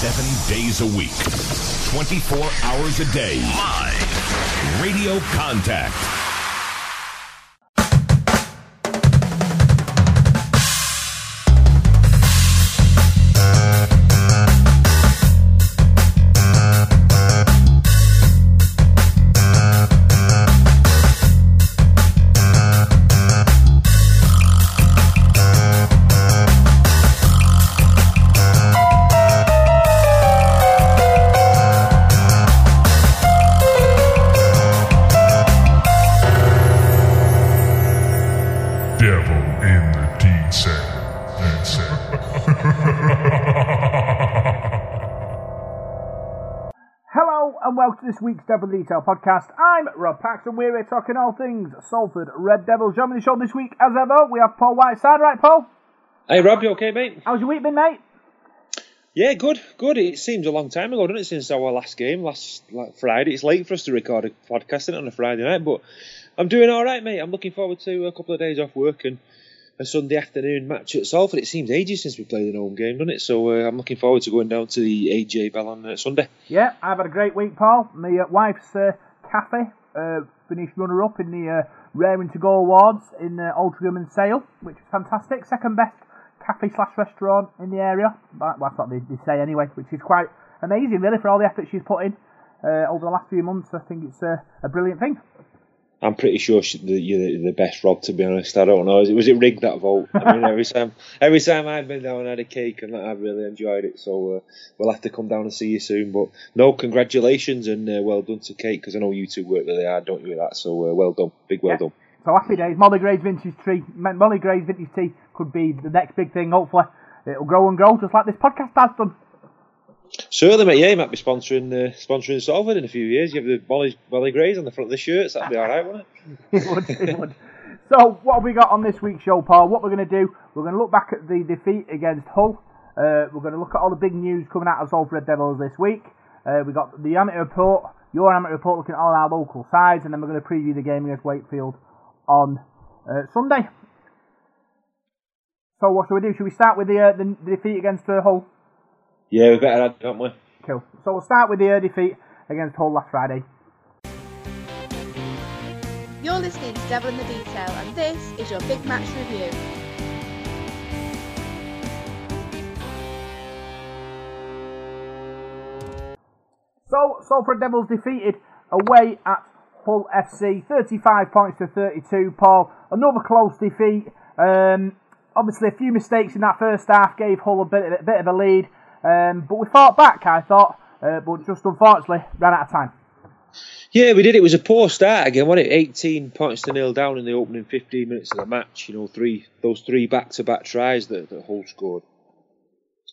Seven days a week, 24 hours a day. Live. Radio Contact. This week's Devil Detail podcast. I'm Rob Paxton. We're here talking all things Salford Red Devils. Joining the show this week, as ever, we have Paul Whiteside. Right, Paul? Hey Rob, you okay, mate? How's your week been, mate? Yeah, good, good. It seems a long time ago, doesn't it, since our last game last like, Friday? It's late for us to record a podcast on a Friday night, but I'm doing all right, mate. I'm looking forward to a couple of days off work and a Sunday afternoon match at Salford. It seems ages since we played an home game, doesn't it? So uh, I'm looking forward to going down to the AJ Bell on uh, Sunday. Yeah, I've had a great week, Paul. My uh, wife's uh, cafe uh, finished runner-up in the uh, Raring to Go Awards in uh, Altrincham and Sale, which is fantastic. Second best cafe slash restaurant in the area. That- That's what they, they say anyway, which is quite amazing, really, for all the effort she's put in over the last few months. I think it's a brilliant thing. I'm pretty sure she, the, you're the, the best, Rob. To be honest, I don't know. Was it, was it rigged that vote? I mean, every time, every time I've been down, I had a cake, and I've really enjoyed it. So uh, we'll have to come down and see you soon. But no, congratulations and uh, well done to Kate, because I know you two work really hard, don't you? With that, so uh, well done, big well Yeah. done. So happy days. Molly Gray's vintage tree. Molly Gray's vintage tea could be the next big thing. Hopefully, it'll grow and grow just like this podcast has done. Certainly, mate. Yeah, you might be sponsoring uh, sponsoring Salford in a few years. You have the Molly, Molly Greys on the front of the shirts. That'd be all right, wouldn't it? It would, would. So, what have we got on this week's show, Paul? What we're going to do, we're going to look back at the defeat against Hull. Uh, we're going to look at all the big news coming out of Salford Red Devils this week. Uh, we got the amateur report, your amateur report looking at all our local sides, and then we're going to preview the game against Wakefield on uh, Sunday. So, what should we do? Should we start with the, uh, the, the defeat against uh, Hull? Yeah, we better add, don't we? Cool. So, we'll start with the uh, defeat against Hull last Friday. You're listening to Devil in the Detail, and this is your big match review. So, Salford Devils defeated away at Hull FC, 35 points to 32. Paul, another close defeat. Um, obviously, a few mistakes in that first half gave Hull a bit, a bit of a lead, um, but we fought back, I thought, uh, but just unfortunately ran out of time. Yeah, we did. It was a poor start again, wasn't it? 18 points to nil down in the opening 15 minutes of the match. You know, three those three back-to-back tries that, that Hull scored.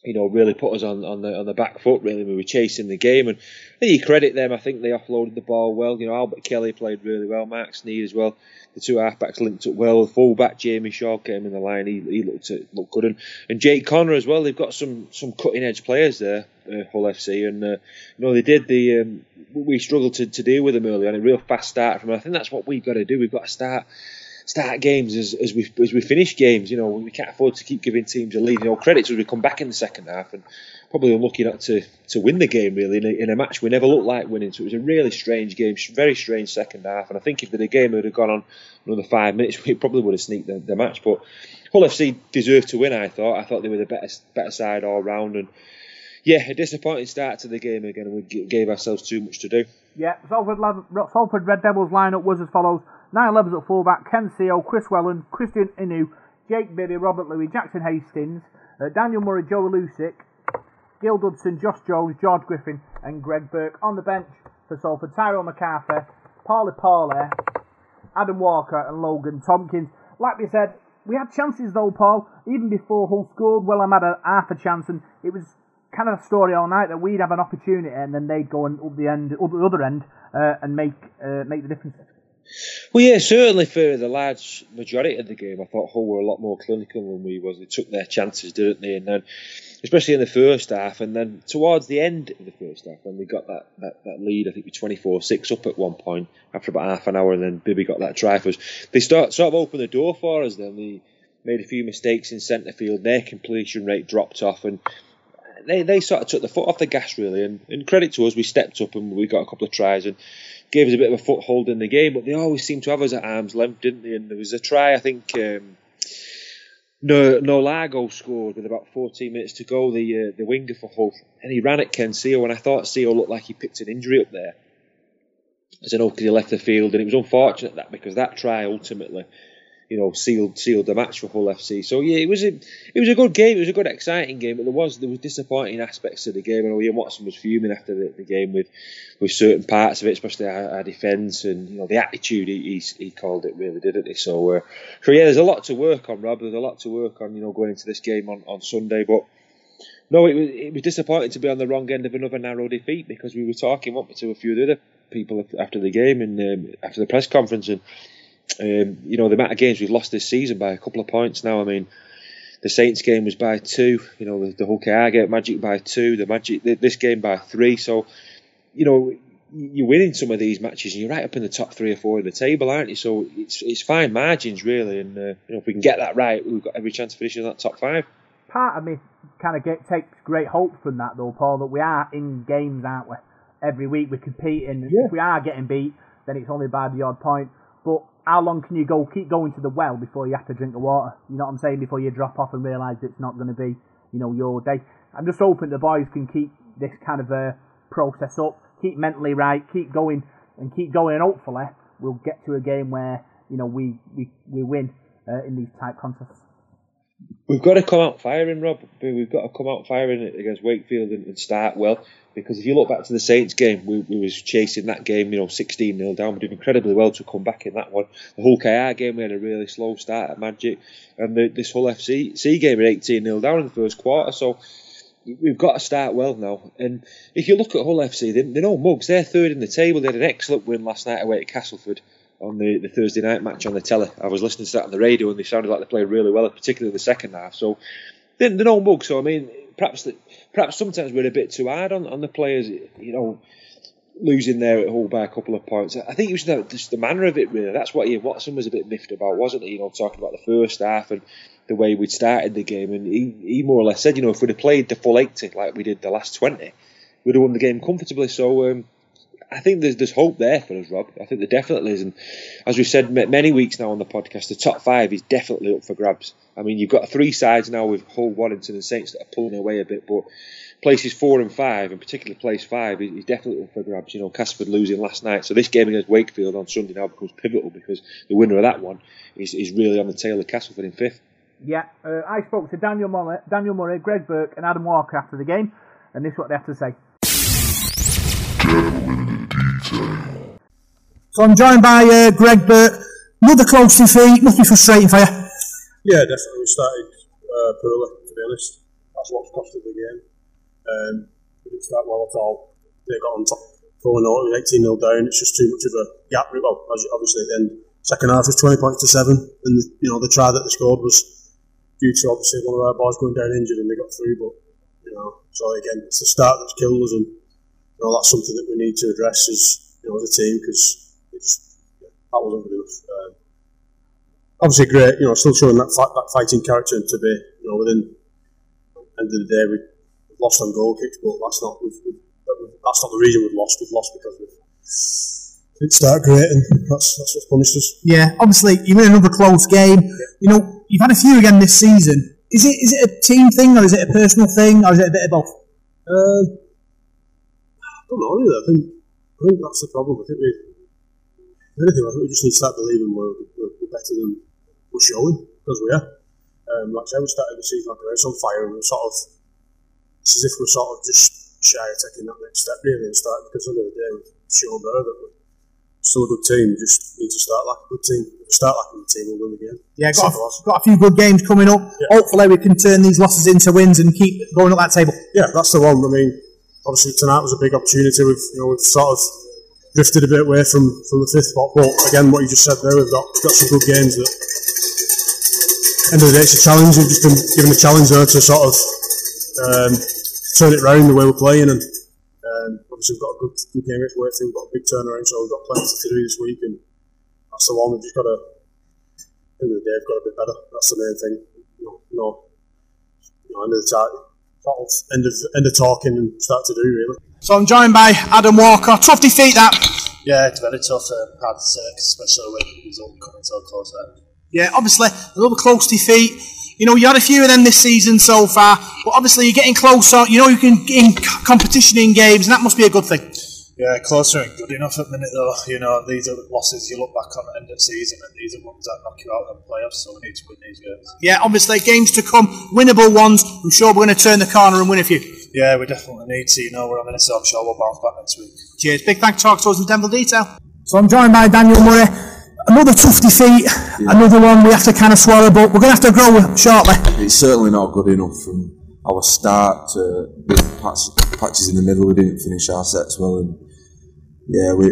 You know, really put us on, on the on the back foot. Really, we were chasing the game, and you credit them. I think they offloaded the ball well. You know, Albert Kelly played really well. Marc Sneyd as well. The two halfbacks linked up well. The fullback Jamie Shaul came in the line. He, he looked looked good, and, and Jake Connor as well. They've got some some cutting edge players there, uh, Hull FC, and uh, you know they did the. Um, we struggled to, to deal with them early on. A real fast start from. them. I think that's what we've got to do. We've got to start start games as, as we as we finish games. You know, we can't afford to keep giving teams a lead. You know, credits as we come back in the second half and probably unlucky not to, to win the game really in a, in a match we never looked like winning. So it was a really strange game, very strange second half. And I think if the game would have gone on another five minutes, we probably would have sneaked the, the match. But Hull FC deserved to win. I thought. I thought they were the better better side all round and. Yeah, a disappointing start to the game again, we gave ourselves too much to do. Yeah, Salford, Salford Red Devils lineup was as follows: Niall Evans at fullback, Ken Sio, Kris Welham, Krisnan Inu, Jake Bibby, Robert Lui, Jackson Hastings, uh, Daniel Murray, Joe Lussick, Gil Dudson, Josh Jones, George Griffin, and Greg Burke on the bench for Salford. Tyrone McCarthy, Pauli Pauli, Adam Walker, and Logan Tomkins. Like we said, we had chances though, Paul. Even before Hull scored, Welham had a half a chance, and it was kind of a story all night that we'd have an opportunity and then they'd go and up the end, up the other end, uh, and make uh, make the difference. Well, yeah, certainly for the large majority of the game, I thought Hull were a lot more clinical than we was. They took their chances, didn't they? And then, especially in the first half, and then towards the end of the first half, when they got that, that, that lead, I think we 24-6 up at one point after about half an hour, and then Bibby got that try for us. They start sort of opened the door for us. Then they made a few mistakes in centre field. Their completion rate dropped off, and they, they sort of took the foot off the gas really, and, and credit to us, we stepped up and we got a couple of tries and gave us a bit of a foothold in the game. But they always seemed to have us at arm's length, didn't they? And there was a try, I think. Um, no, Naulago scored with about 14 minutes to go. The uh, the winger for Hull, and he ran at Ken Sio, and I thought Sio looked like he picked an injury up there. I don't know because he left the field, and it was unfortunate that because that try ultimately you know, sealed sealed the match for Hull FC. So yeah, it was a it was a good game. It was a good, exciting game. But there was there was disappointing aspects to the game. I know Ian Watson was fuming after the, the game with with certain parts of it, especially our, our defence and you know the attitude. He, he, called it really, didn't he? So uh, so yeah, there's a lot to work on, Rob. There's a lot to work on. You know, going into this game on, on Sunday, but. No, it was, it was disappointing to be on the wrong end of another narrow defeat because we were talking, what to a few of the other people after the game and um, after the press conference, and um, you know, the amount of games we've lost this season by a couple of points now. I mean, the Saints game was by two. You know, the, the KR game, Magic by two. The Magic this game by three. So, you know, you're winning some of these matches, and you're right up in the top three or four of the table, aren't you? So it's it's fine margins really, and uh, you know if we can get that right, we've got every chance of finishing in that top five. Part of me kind of get, takes great hope from that though, Paul. That we are in games, aren't we? Every week we're competing. Yeah. If we are getting beat, then it's only by the odd point. But how long can you go keep going to the well before you have to drink the water? You know what I'm saying? Before you drop off and realise it's not going to be, you know, your day. I'm just hoping the boys can keep this kind of a process up, keep mentally right, keep going and keep going. And hopefully, we'll get to a game where you know we we, we win uh, in these tight contests. We've got to come out firing, Rob. We've got to come out firing against Wakefield and, and start well. Because if you look back to the Saints game, we, we was chasing that game, you know, 16 0 down. We did incredibly well to come back in that one. The Hull KR game, we had a really slow start at Magic. And the, this Hull FC game, at 18 0 down in the first quarter. So we've got to start well now. And if you look at Hull FC, they, they're no mugs. They're third in the table. They had an excellent win last night away at Castleford on the, the Thursday night match on the telly. I was listening to that on the radio and they sounded like they played really well, particularly the second half. So they're, they're no mugs. So I mean, perhaps perhaps sometimes we're a bit too hard on, on the players. You know, losing there at by a couple of points. I think it was the, just the manner of it really. That's what Ian Watson was a bit miffed about, wasn't he? You know, talking about the first half and the way we'd started the game, and he, he more or less said, you know, if we'd have played the full 80 like we did the last 20, we'd have won the game comfortably. So. Um, I think there's there's hope there for us, Rob. I think there definitely is, and as we've said many weeks now on the podcast, the top five is definitely up for grabs. I mean, you've got three sides now with Hull, Warrington, and Saints that are pulling away a bit, but places four and five, and particularly place five, is definitely up for grabs. You know, Castleford losing last night, so this game against Wakefield on Sunday now becomes pivotal because the winner of that one is, is really on the tail of Castleford in fifth. Yeah, uh, I spoke to Daniel Murray, Daniel Murray, Greg Burke, and Adam Walker after the game, and this is what they have to say. So I'm joined by uh, Greg Burke. Another close defeat, must be frustrating for you. Yeah, definitely. We started uh, poorly, to be honest. That's what's costed the game. Um, we didn't start well at all. They got on top 4 0, 18 0 down. It's just too much of a gap. Well, obviously, at second half was 20 points to 7. And, the, you know, the try that they scored was due to obviously one of our boys going down injured and they got through. But, you know, so again, it's the start that's killed us. And, you know, that's something that we need to address as, you know, as a team because it's, that wasn't good enough. Um, obviously, great, you know, still showing that fight, that fighting character to be, you know, within end of the day, we lost on goal kicks, but that's not we've, we've, that's not the reason we've lost. We've lost because we've didn't start great, and that's that's what's punished us. Yeah, obviously, you win another close game. Yeah. You know, you've had a few again this season. Is it is it a team thing, or is it a personal thing, or is it a bit of both? Uh, I don't know really. I think I think that's the problem. I think we anything, I think we just need to start believing we're, we're, we're better than we're showing, because we are. Um, like I said, we started the season like a on fire, and we're sort of, it's as if we're sort of just shy of taking that next step, really, and start, because at the end of the day, we've shown there that we're still a good team, we just need to start like a good team. If we start like a good team, we'll win the game. Yeah, got, a, got a few good games coming up. Yeah. Hopefully, we can turn these losses into wins and keep going up that table. Yeah, that's the one. I mean, obviously tonight was a big opportunity. We've you know we've sort of drifted a bit away from, from the fifth spot. But again, what you just said there, we've got got some good games. That end of the day, it's a challenge. We've just been given a challenge there to sort of um, turn it round the way we're playing. And um, obviously, we've got a good, good game against Wakefield. We've got a big turnaround, so we've got plenty to do this week. And that's the one we've just got to. End of the day, we've got to be better. That's the main thing. You know, you know, end of the that'll end of end of talking and start to do really. So I'm joined by Adam Walker. Tough defeat that. Yeah, it's very tough, uh, hard to say, especially when the result coming so close. There. Yeah, obviously a little close defeat. You know, you had a few of them this season so far, but obviously you're getting closer. You know, you can get in competition in games, and that must be a good thing. Yeah, closer and good enough at the minute though. You know, these are the losses you look back on at the end of the season, and these are ones that knock you out of the playoffs. So we need to win these games. Yeah, obviously games to come, winnable ones. I'm sure we're going to turn the corner and win a few. Yeah, we definitely need to. You know, we're on minute, so I'm sure we'll bounce back next week. Cheers. Big thanks to Talk to us in Devil Detail. So I'm joined by Daniel Murray. Another tough defeat, another one we have to kind of swallow, but we're going to have to grow shortly. it's certainly not good enough from our start to with patch, patches in the middle. We didn't finish our sets well, and yeah, we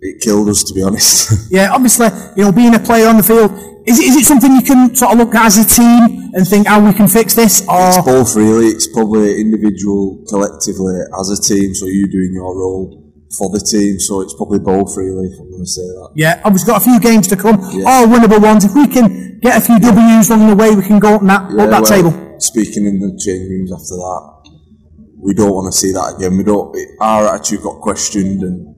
it killed us to be honest. Yeah, obviously, you know, being a player on the field, is it, is it something you can sort of look at as a team and think how we can fix this? Or it's Both really, it's probably individual, collectively as a team. So you doing your role for the team. So it's probably both really. If I'm going to say that. yeah, and we've got a few games to come, Yeah. all winnable ones. If we can get a few W's along the way, we can go up that, Yeah, up that well, table. Speaking in the change rooms after that, we don't want to see that again. We don't. It, our attitude got questioned, and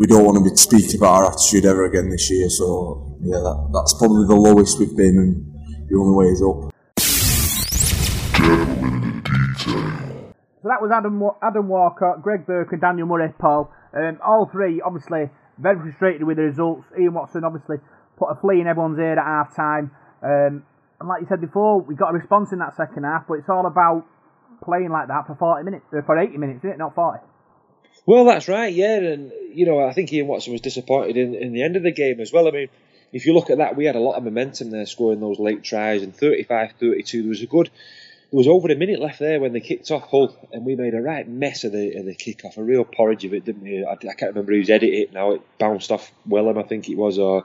we don't want to be speaking about our attitude ever again this year. So yeah, that, that's probably the lowest we've been, and the only way is up. So that was Adam Adam Walker, Greg Burke, and Daniel Murray, Paul. Um, all three, obviously, very frustrated with the results. Ian Watson obviously put a flea in everyone's ear at half time. Um, and like you said before, we got a response in that second half, but it's all about playing like that for 40 minutes, uh, for 80 minutes, isn't it? Not 40. Well, that's right, yeah, and you know I think Ian Watson was disappointed in, in the end of the game as well. I mean, if you look at that, we had a lot of momentum there, scoring those late tries, and 35-32, there was a good, there was over a minute left there when they kicked off Hull, and we made a right mess of the of the kick off, a real porridge of it, didn't we? I, I can't remember who's edited it now. It bounced off Welham, I think it was, or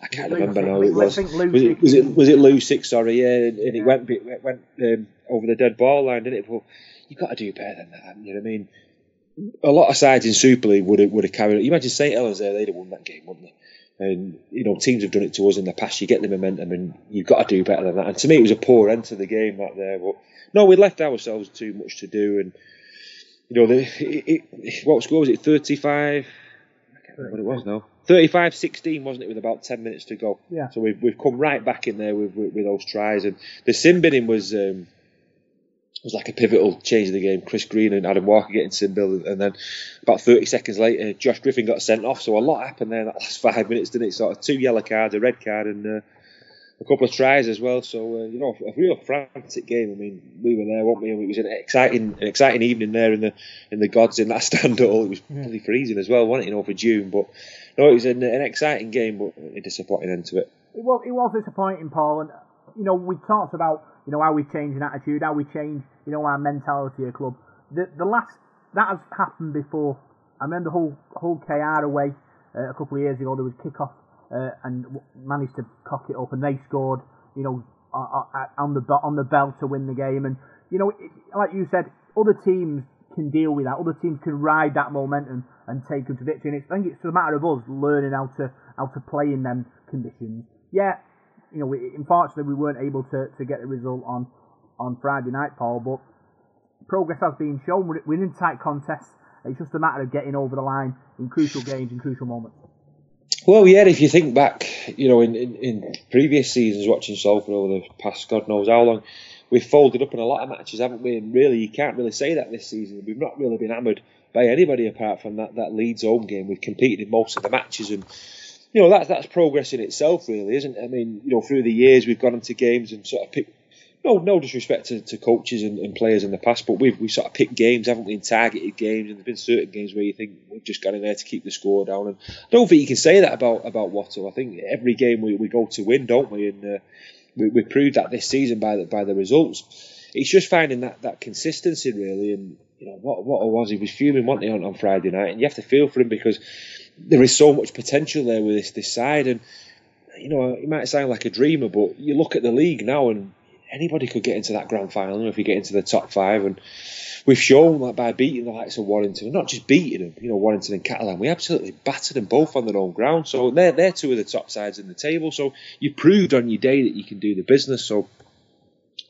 I can't Lou remember now. I It was. Was it, was it was it Lussick? Sorry, yeah, and, and it went it went um, over the dead ball line, didn't it? Well, you've got to do better than that. You know what I mean? A lot of sides in Super League would have would have carried. You imagine St Helens there; they'd have won that game, wouldn't they? And you know, teams have done it to us in the past. You get the momentum, and you've got to do better than that. And to me, it was a poor end to the game that there. But no, we left ourselves too much to do, and you know, the, it, it, what score was it? Thirty-five. I can't remember what it was now. 35-16, wasn't it? With about ten minutes to go. Yeah. So we've we've come right back in there with with, with those tries, and the sin binning was. Um, was like a pivotal change of the game. Chris Green and Adam Walker getting sin billed, and then about 30 seconds later, Josh Griffin got sent off. So a lot happened there in that last five minutes, didn't it? Sort of two yellow cards, a red card, and uh, a couple of tries as well. So uh, you know, a real frantic game. I mean, we were there, weren't we? And it was an exciting, an exciting evening there in the in the gods in that stand all. It was bloody freezing as well, wasn't it? You know, for June, but no, it was an, an exciting game, but a disappointing end to it. It was, it was disappointing, Paul, and you know we talked about you know how we change an attitude, how we change you know our mentality of club. The the last that has happened before. I remember Hull Hull KR away uh, a couple of years ago. There was kick off uh, and w- managed to cock it up, and they scored. You know on the on the bell to win the game, and you know it, like you said, other teams can deal with that. Other teams can ride that momentum and take them to victory. And it's, I think it's a matter of us learning how to how to play in them conditions. Yeah, you know, we, unfortunately we weren't able to, to get the result on on Friday night, Paul. But progress has been shown. We're, we're in tight contests. It's just a matter of getting over the line in crucial games, in crucial moments. Well, yeah, if you think back, you know, in, in, in previous seasons watching Salford over the past God knows how long, we've folded up in a lot of matches, haven't we? And really, you can't really say that this season. We've not really been hammered by anybody apart from that, that Leeds home game. We've competed in most of the matches, and you know that's that's progress in itself, really, isn't it? I mean, you know, through the years we've gone into games and sort of picked. No, no disrespect to, to coaches and, and players in the past, but we've we sort of picked games, haven't we? And targeted games, and there've been certain games where you think we've just got in there to keep the score down. And I don't think you can say that about about Watto. I think every game we, we go to win, don't we? And uh, we, we proved that this season by the by the results. It's just finding that, that consistency really, and you know what what was. He was fuming, wasn't he, on, on Friday night? And you have to feel for him because there is so much potential there with this this side. And you know, it might sound like a dreamer, but you look at the league now, and anybody could get into that grand final if you get into the top five. And we've shown that by beating the likes of Warrington, not just beating them, you know, Warrington and Catalan, we absolutely battered them both on their own ground. So they're they're two of the top sides in the table. So you proved on your day that you can do the business. So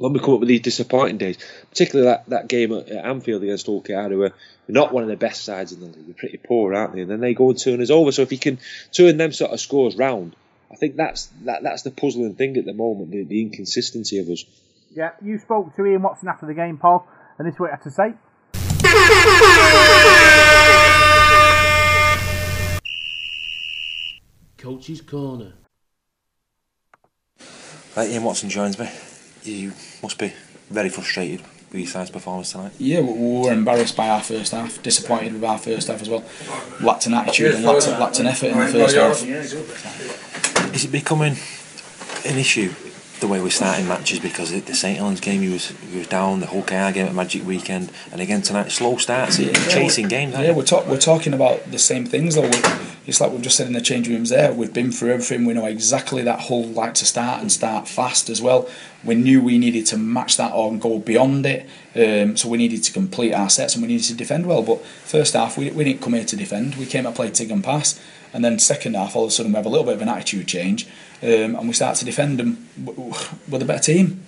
when we come up with these disappointing days, particularly that, that game at, at Anfield against Hull who are not one of the best sides in the league, they're pretty poor, aren't they? And then they go and turn us over. So if you can turn them sort of scores round, I think that's that, that's the puzzling thing at the moment, the, the inconsistency of us. Yeah, you spoke to Ian Watson after the game, Paul, and this is what he had to say. Coach's Corner. Right, Ian Watson joins me. You must be very frustrated with your side's performance tonight. Yeah, we we were embarrassed by our first half, disappointed with our first half as well. Lacked an attitude and lacked, lacked an effort in the first half. Is it becoming an issue the way we're starting matches because the St Helens game he was he was down, the Hull KR game at Magic Weekend, and again tonight slow starts, you're chasing games. Yeah, we're, talk, we're talking about the same things though. We, it's like we've just said in the change rooms there. We've been through everything. We know exactly that Hull like to start and start fast as well. We knew we needed to match that or go beyond it. Um, so we needed to complete our sets and we needed to defend well. But first half, we, we didn't come here to defend. We came to play tig and pass. And then second half, all of a sudden, we have a little bit of an attitude change um, and we start to defend them w- w- we're the better team.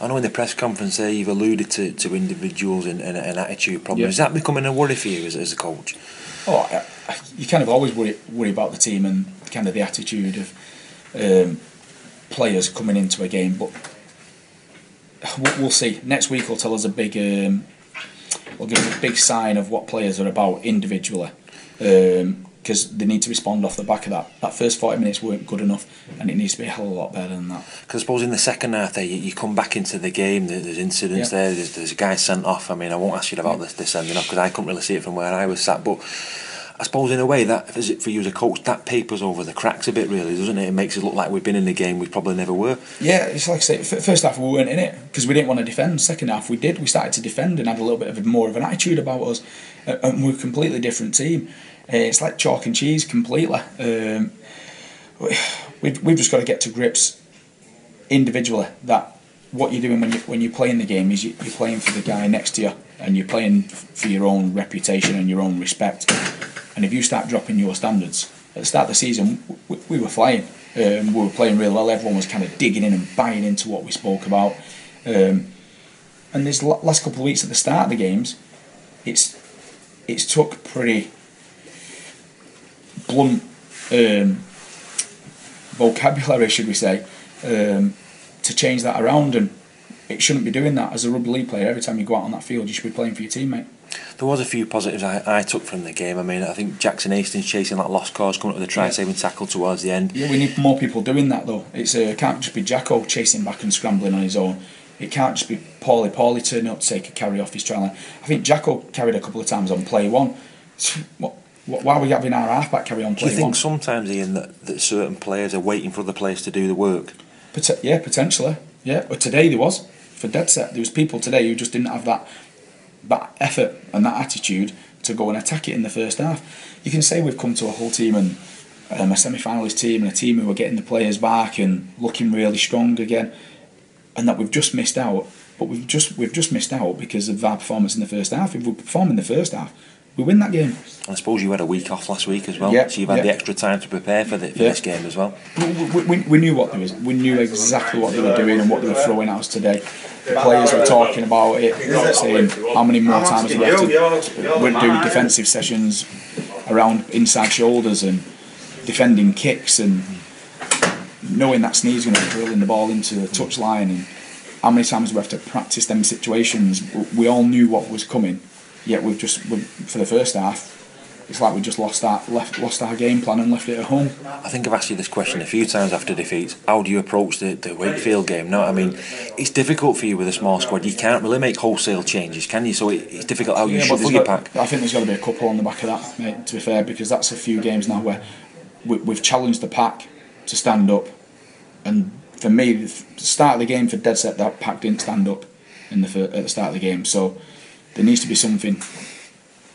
I know in the press conference there you've alluded to, to individuals and, and an attitude problems. Yeah. Is that becoming a worry for you as, as a coach? Oh, I, I, you kind of always worry, worry about the team and kind of the attitude of um, players coming into a game, but we'll, see. Next week will tell us a big, um, will give us a big sign of what players are about individually, because they need to respond off the back of that. That first forty minutes weren't good enough, and it needs to be a hell of a lot better than that. Because I suppose in the second half there, you, you come back into the game, there, there's incidents Yeah. there, there's, there's a guy sent off. I mean, I won't ask you about this the sending off because I couldn't really see it from where I was sat, but I suppose in a way that, is it for you as a coach, that papers over the cracks a bit really, doesn't it? It makes it look like we've been in the game we probably never were. Yeah, it's like I say, first half we weren't in it because we didn't want to defend. Second half we did. We started to defend and had a little bit of more of an attitude about us, and we're a completely different team. Uh, it's like chalk and cheese completely. Um, we- we've we've just got to get to grips individually that what you're doing when you when you're playing the game is you, you're playing for the guy next to you and you're playing for your own reputation and your own respect. And if you start dropping your standards at the start of the season, we, we were flying. Um, we were playing really well. Everyone was kind of digging in and buying into what we spoke about. Um, and this last couple of weeks at the start of the games, it's it's took pretty blunt um, vocabulary, should we say, um, to change that around. And it shouldn't be doing that as a rugby league player. Every time you go out on that field, you should be playing for your teammate. There was a few positives I, I took from the game. I mean, I think Jackson Hastings chasing that lost cause, coming up with a try saving tackle towards the end. Yeah, we need more people doing that though. It's uh, it can't just be Jacko chasing back and scrambling on his own. It can't just be Pauli Pauli turning up to take a carry off his try line. I think Jacko carried a couple of times on play one. What, why are we having our halfback carry on Do you think one? sometimes, Ian, that, that certain players are waiting for other players to do the work? Pot- yeah, potentially. Yeah, but today there was for dead set. There was people today who just didn't have that that effort and that attitude to go and attack it in the first half. You can say we've come to a Hull team and um, a semi-finalist team and a team who are getting the players back and looking really strong again, and that we've just missed out. But we've just we've just missed out because of our performance in the first half. If we perform in the first half, we win that game. I suppose you had a week off last week as well, Yeah, so you've had yeah. the extra time to prepare for, the, for Yeah. this game as well. we, we, we, we knew what they was. We knew exactly what they were doing and what they were throwing at us today. The players were talking about it, saying how many more times we have to we're doing defensive sessions around inside shoulders and defending kicks and knowing that Sneyd's going to be drilling the ball into the touchline and how many times we have to practice them situations. We all knew what was coming, yet we've just we for the first half. It's like we just lost our left lost our game plan and left it at home. I think I've asked you this question a few times after defeats. How do you approach the, the Wakefield game? No, I mean, it's difficult for you with a small squad. You can't really make wholesale changes, can you? So it, it's difficult how you Yeah, shuffle your got- pack. I think there's got to be a couple on the back of that, mate. To be fair, because that's a few games now where we, we've challenged the pack to stand up, and for me, the start of the game for dead set, that pack didn't stand up in the at the start of the game. So there needs to be something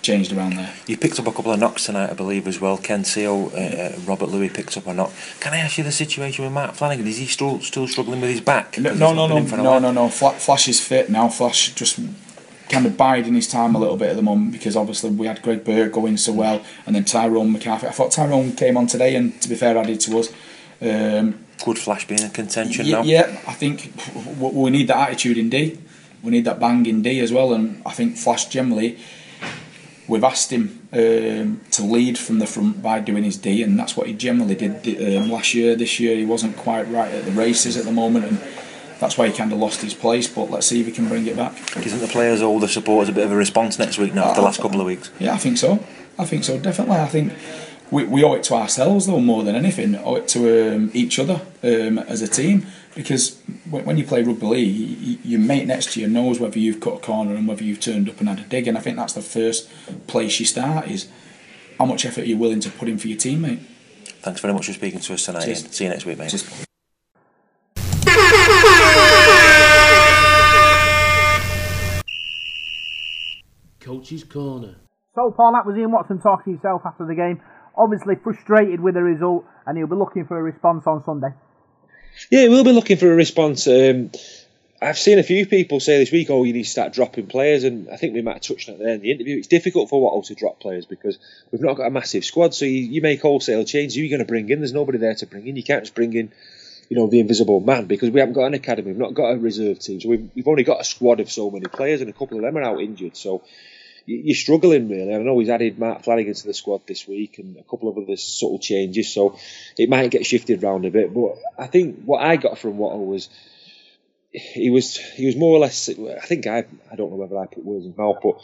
changed around there. You picked up a couple of knocks tonight, I believe, as well. Ken Sio, uh, uh, Robert Lui picked up a knock. Can I ask you the situation with Mark Flanagan? Is he still still struggling with his back? No, no, no, no, been in for a no, no, no. Flash is fit now. Flash just kind of biding his time a little bit at the moment because obviously we had Greg Burke going so well, and then Tyrone McCarthy. I thought Tyrone came on today, and to be fair, added to us. Um, could Flash be in contention now? Yeah, I think we need that attitude in D. We need that banging D as well, and I think Flash generally. We've asked him um, to lead from the front by doing his D, and that's what he generally did um, last year. This year, he wasn't quite right at the races at the moment, and that's why he kind of lost his place. But let's see if he can bring it back. Isn't the players owe the supporters a bit of a response next week now after the last couple of weeks? Yeah, I think so. I think so, definitely. I think we, we owe it to ourselves, though, more than anything. Owe it to um, each other um, as a team. Because when, when you play rugby league, your mate next to you knows whether you've cut a corner and whether you've turned up and had a dig. And I think that's the first place you start is how much effort you're willing to put in for your teammate. Thanks very much for speaking to us tonight. Cheers. See you next week, mate. Coach's Corner. So, Paul, that was Ian Watson talking to himself after the game. Obviously frustrated with the result, and he'll be looking for a response on Sunday. Yeah, we'll be looking for a response. Um, I've seen a few people say this week, "Oh, you need to start dropping players," and I think we might have touched on it there in the interview. It's difficult for Watto to drop players because we've not got a massive squad. So you, you make wholesale changes. Who are you going to bring in? There's nobody there to bring in. You can't just bring in, you know, the invisible man because we haven't got an academy. We've not got a reserve team. So we've, we've only got a squad of so many players, and a couple of them are out injured. So you're struggling really. I know he's added Mark Flanagan to the squad this week and a couple of other subtle changes, so it might get shifted round a bit. But I think what I got from Watto was he was he was more or less. I think I I don't know whether I put words in his mouth, but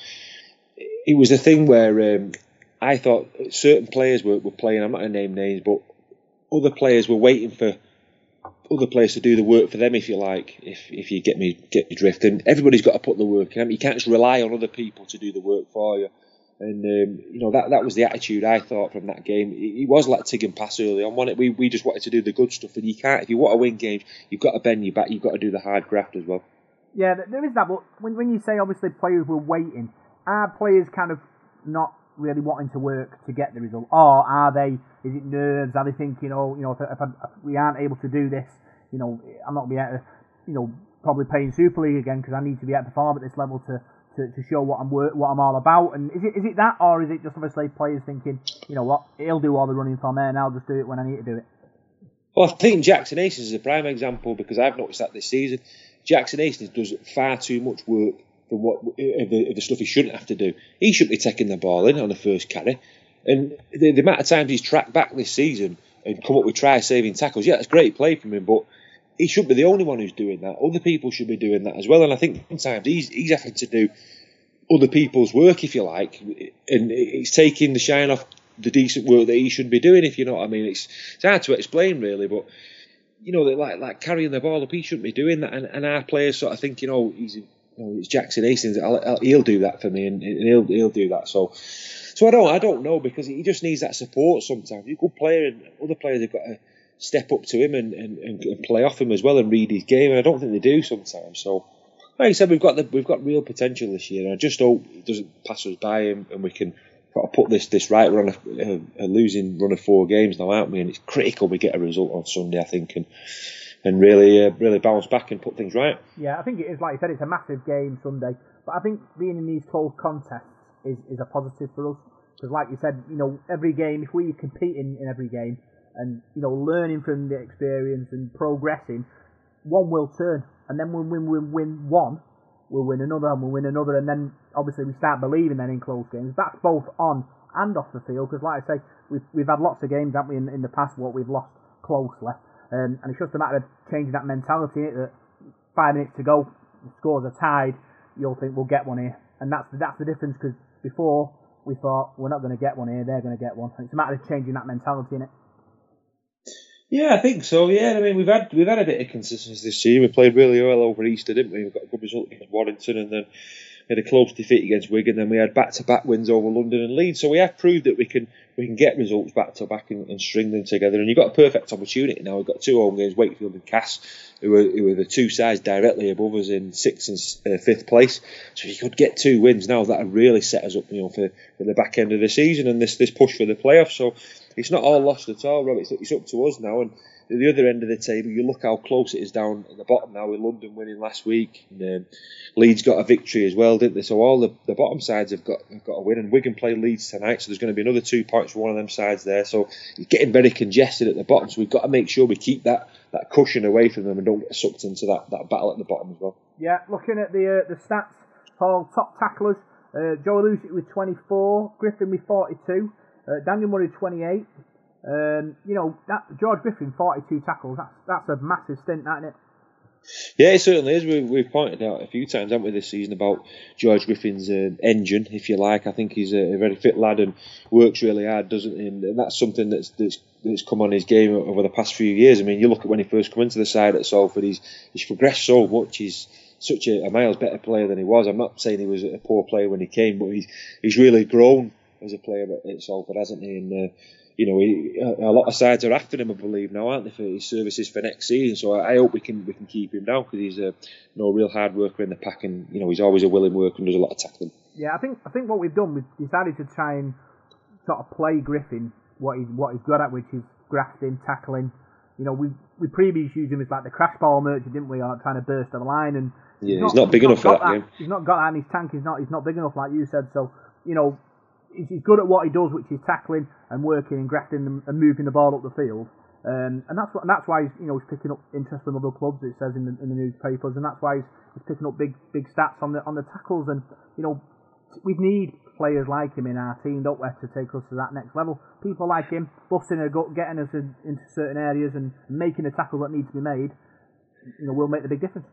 it was a thing where um, I thought certain players were, were playing. I'm not going to name names, but other players were waiting for other players to do the work for them, if you like. If if you get me get me drift, and everybody's got to put the work in. I mean, you can't just rely on other people to do the work for you. And um, you know that that was the attitude I thought from that game. It, it was like Tig and pass early on. We we just wanted to do the good stuff, and you can't. If you want to win games, you've got to bend your back. You've got to do the hard graft as well. Yeah, there is that. But when, when you say obviously players were waiting, are players kind of not really wanting to work to get the result, or are they? Is it nerves? Are they thinking, oh, you know, if, if, I, if we aren't able to do this, you know, I'm not be able to, you know, probably playing Super League again because I need to be able to perform at this level to, to, to show what I'm wor- what I'm all about. And is it is it that, or is it just obviously players thinking, you know what, he'll do all the running for me, and I'll just do it when I need to do it. Well, I think Jackson Hastings is a prime example because I've noticed that this season. Jackson Hastings does far too much work for what of the, of the stuff he shouldn't have to do. He shouldn't be taking the ball in on the first carry. And the, the amount of times he's tracked back this season and come up with try saving tackles, yeah, that's great play from him, but he shouldn't be the only one who's doing that. Other people should be doing that as well. And I think sometimes he's he's having to do other people's work, if you like, and it's taking the shine off the decent work that he should be doing. If you know what I mean, it's it's hard to explain really, but you know, like like carrying the ball up, he shouldn't be doing that. And, and our players sort of think, you know, he's you know, it's Jackson Hastings, I'll, I'll, he'll do that for me, and, he'll he'll do that. So. So I don't, I don't know because he just needs that support sometimes. He's a good player, and other players have got to step up to him and, and, and, play off him as well and read his game. And I don't think they do sometimes. So, like I said, we've got the, we've got real potential this year. And I just hope it doesn't pass us by and, and we can put this this right. We're on a, a, a losing run of four games now, aren't we? And it's critical we get a result on Sunday, I think, and and really uh, really bounce back and put things right. Yeah, I think it is. Like you said, it's a massive game Sunday. But I think being in these close contests is, is a positive for us. Because, like you said, you know, every game, if we compete in, in every game and, you know, learning from the experience and progressing, one will turn. And then when we win, win one, we'll win another and we'll win another. And then, obviously, we start believing then in close games. That's both on and off the field. Because, like I say, we've, we've had lots of games, haven't we, in, in the past, what we've lost closely. Um, and it's just a matter of changing that mentality, that five minutes to go, the scores are tied, you'll think we'll get one here. And that's the, that's the difference because before we thought we're not going to get one here, they're going to get one. It's a matter of changing that mentality in it. Yeah, I think so. Yeah, I mean we've had we've had a bit of consistency this year. We played really well over Easter, didn't we? We got a good result against Warrington, and then had a close defeat against Wigan. Then we had back-to-back wins over London and Leeds. So we have proved that we can we can get results back to back and, string them together. And you've got a perfect opportunity now. We've got two home games, Wakefield and Cas, who are, who are the two sides directly above us in sixth and uh, fifth place. So if you could get two wins now, that really set us up, you know, for, for the back end of the season and this this push for the playoffs. So it's not all lost at all, Rob. It's, it's up to us now, and at the other end of the table, you look how close it is down at the bottom now with London winning last week. And, um, Leeds got a victory as well, didn't they? So all the, the bottom sides have got have got a win, and Wigan play Leeds tonight, so there's going to be another two points for one of them sides there. So you're getting very congested at the bottom, so we've got to make sure we keep that, that cushion away from them and don't get sucked into that, that battle at the bottom as well. Yeah, looking at the uh, the stats, Paul, top tacklers, uh, Joe Lucy with 24, Griffin with 42, uh, Daniel Murray 28. Um, you know, that George Griffin 42 tackles. That's that's a massive stint, isn't it? Yeah, it certainly is. We, we've pointed out a few times, haven't we, this season about George Griffin's uh, engine, if you like. I think he's a, a, very fit lad and works really hard, doesn't he? And that's something that's, that's that's come on his game over the past few years. I mean, you look at when he first come into the side at Salford, he's he's progressed so much. He's such a, a miles better player than he was. I'm not saying he was a poor player when he came, but he's he's really grown as a player at, at Salford, hasn't he? And uh, you know, he, a lot of sides are after him, I believe, now, aren't they, for his services for next season? So I, hope we can we can keep him down because he's uh, a you know, real hard worker in the pack, and you know he's always a willing worker and does a lot of tackling. Yeah, I think I think what we've done, we've decided to try and sort of play Griffin what he's what he's good at, which is grafting, tackling. You know, we we previously used him as like the crash ball merchant, didn't we? Or trying to burst the line, and yeah, he's not, he's not big he's enough not for that, game. He's not got that in his tank. He's not he's not big enough, like you said. So you know, he's good at what he does, which is tackling and working and grafting and, moving the ball up the field. Um, and that's what, and that's why he's, you know he's picking up interest from other clubs. It says in the, in the newspapers, and that's why he's, he's picking up big big stats on the on the tackles. And you know we need players like him in our team, don't we, to take us to that next level. People like him busting a gut, getting us in, into certain areas and making the tackle that needs to be made. You know, will make the big difference.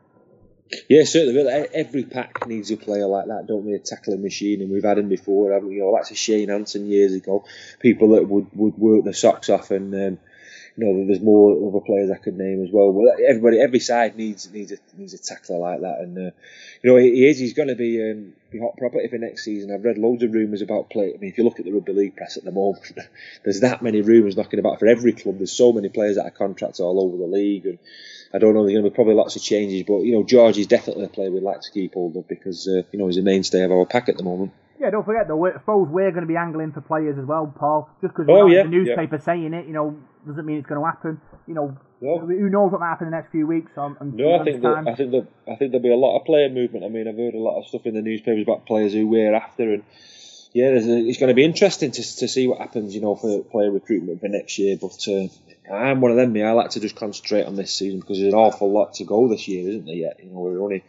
Yeah, certainly. Every pack needs a player like that, don't they? A tackling machine, and we've had him before, haven't we? Know, that's a Shane Hanson years ago. People that would, would work their socks off, and um, you know, there's more other players I could name as well. But everybody, every side needs needs a needs a tackler like that, and uh, you know, he is. He's going to be um, be hot property for next season. I've read loads of rumours about play. I mean, if you look at the rugby league press at the moment, there's that many rumours knocking about for every club. There's so many players that are contracts all over the league, and I don't know. There's going to be probably lots of changes, but you know, George is definitely a player we'd like to keep hold of because uh, you know he's a mainstay of our pack at the moment. Yeah, don't forget though. Suppose we're going to be angling for players as well, Paul. Just because oh, yeah, the newspaper yeah. saying it, you know, doesn't mean it's going to happen. You know, no. who knows what might happen in the next few weeks? On, on no, I think that, I think that, I think there'll be a lot of player movement. I mean, I've heard a lot of stuff in the newspapers about players who we're after, and yeah, a, it's going to be interesting to to see what happens, you know, for player recruitment for next year. But uh, I'm one of them. Me, I like to just concentrate on this season because there's an awful lot to go this year, isn't there? Yet, you know, we're only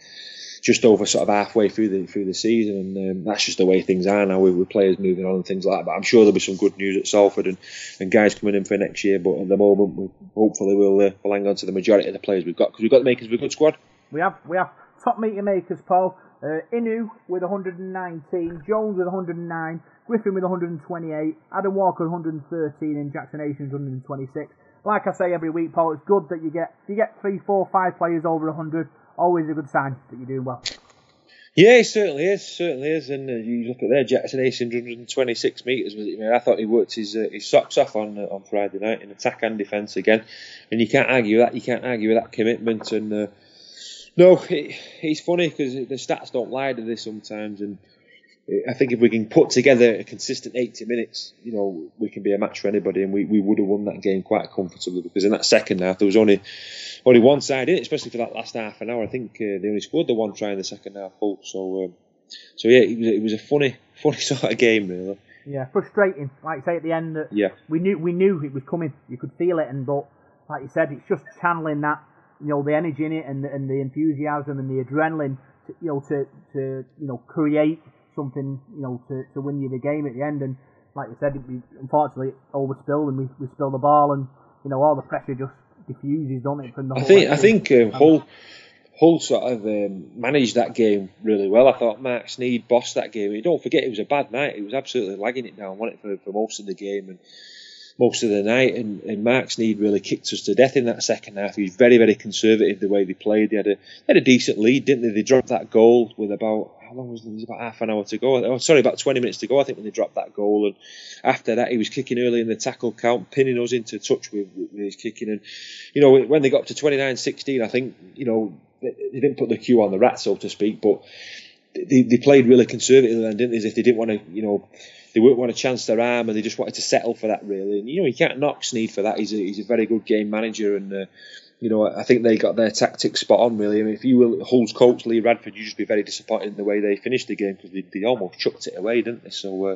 just over sort of halfway through the through the season, and um, that's just the way things are now with, with, players moving on and things like that. But I'm sure there'll be some good news at Salford and, and guys coming in for next year. But at the moment, we, hopefully we'll, uh, we'll hang on to the majority of the players we've got because we've got the makers of a good squad. We have we have top meter makers, Paul. Uh, Inu with 119, Jones with 109, Griffin with 128, Adam Walker 113, and Jackson Hastings 126. Like I say every week, Paul, it's good that you get you get three, four, five players over 100 always a good sign that you're doing well. Yeah, it certainly is, certainly is. And uh, you look at there, Jackson Hastings, 126 metres. Was it? I thought he worked his uh, his socks off on uh, on Friday night in attack and defence again, and you can't argue that. You can't argue with that commitment. And uh, no, it, it's funny because the stats don't lie to this sometimes, and I think if we can put together a consistent 80 minutes, you know, we can be a match for anybody, and we, we would have won that game quite comfortably because in that second half there was only only one side in it, especially for that last half an hour. I think uh, they only scored the one try in the second half full. So, um, so yeah, it was it was a funny funny sort of game really. Yeah, frustrating. Like you say at the end, that yeah, we knew we knew it was coming. You could feel it, and but like you said, it's just channeling that, you know, the energy in it and and the enthusiasm and the adrenaline, to, you know, to to you know create something, you know, to, to win you the game at the end. And like you said, we unfortunately it overspilled and we, we spilled the ball, and you know all the pressure just diffuses, don't it? From the I think I think um, Hull Hull sort of um, managed that game really well. I thought Marc Sneyd bossed that game. And don't forget, it was a bad night. It was absolutely lagging it down, wasn't it, for, for most of the game and most of the night. And, and Marc Sneyd really kicked us to death in that second half. He was very, very conservative the way they played. They had a, they had a decent lead, didn't they? They dropped that goal with about how long was it? It was about half an hour to go. Oh, sorry, about 20 minutes to go, I think, when they dropped that goal. And after that, he was kicking early in the tackle count, pinning us into touch with, with his kicking. And, you know, when they got to 29 16, I think, you know, they, didn't put the cue on the rat, so to speak, but they, they played really conservatively and didn't they? As if they didn't want to, you know, they wouldn't want to chance their arm and they just wanted to settle for that really. And you know, you can't knock Sneyd for that. He's a, he's a very good game manager and. Uh, you know, I think they got their tactics spot on. Really, I mean, if you were Hull's coach Lee Radford, you'd just be very disappointed in the way they finished the game because they, they almost chucked it away, didn't they? So, uh,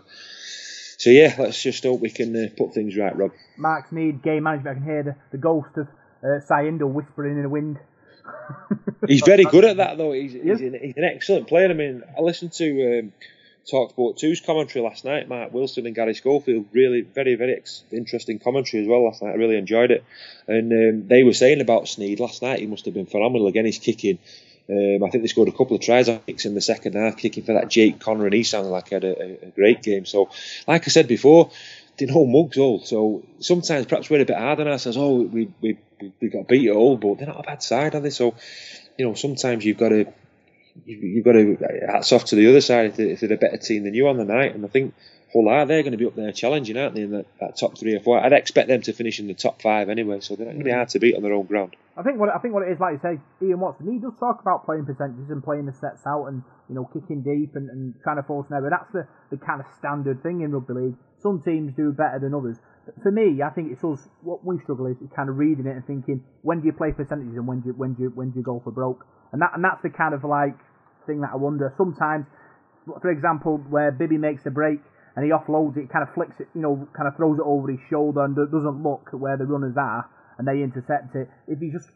so yeah, let's just hope we can uh, put things right, Rob. Marc Sneyd, game management. I can hear the, the ghost of uh, whispering in the wind. he's very good at that, though. He's, he's, an, he's an excellent player. I mean, I listened to um, Talksport 2's commentary last night. Mark Wilson and Garry Schofield, really very, very interesting commentary as well last night. I really enjoyed it. And um, they were saying about Sneyd last night, he must have been phenomenal. Again, he's kicking. Um, I think they scored a couple of tries in the second half, kicking for that Jake Connor, and he sounded like he had a, a great game. So, like I said before, they know mugs all. So sometimes perhaps we're a bit hard on ourselves. Oh, we we we got beat at all, but they're not a bad side, are they? So, you know, sometimes you've got to you've got to uh, hats off to the other side if they're, if they're a better team than you on the night. And I think Hull are they're going to be up there challenging, aren't they, in that, that top three or four? I'd expect them to finish in the top five anyway, so they're not going to be hard to beat on their own ground. I think what I think what it is, like you say, Ian Watson, he does talk about playing percentages and playing the sets out and you know kicking deep and, and trying to force an error. That's the, the kind of standard thing in rugby league. Some teams do better than others. For me, I think it's us. What we struggle is kind of reading it and thinking, when do you play percentages and when do you, when do you, when do you go for broke? And that and that's the kind of like thing that I wonder. Sometimes, for example, where Bibby makes a break and he offloads it, kind of flicks it, you know, kind of throws it over his shoulder and doesn't look where the runners are, and they intercept it. If he just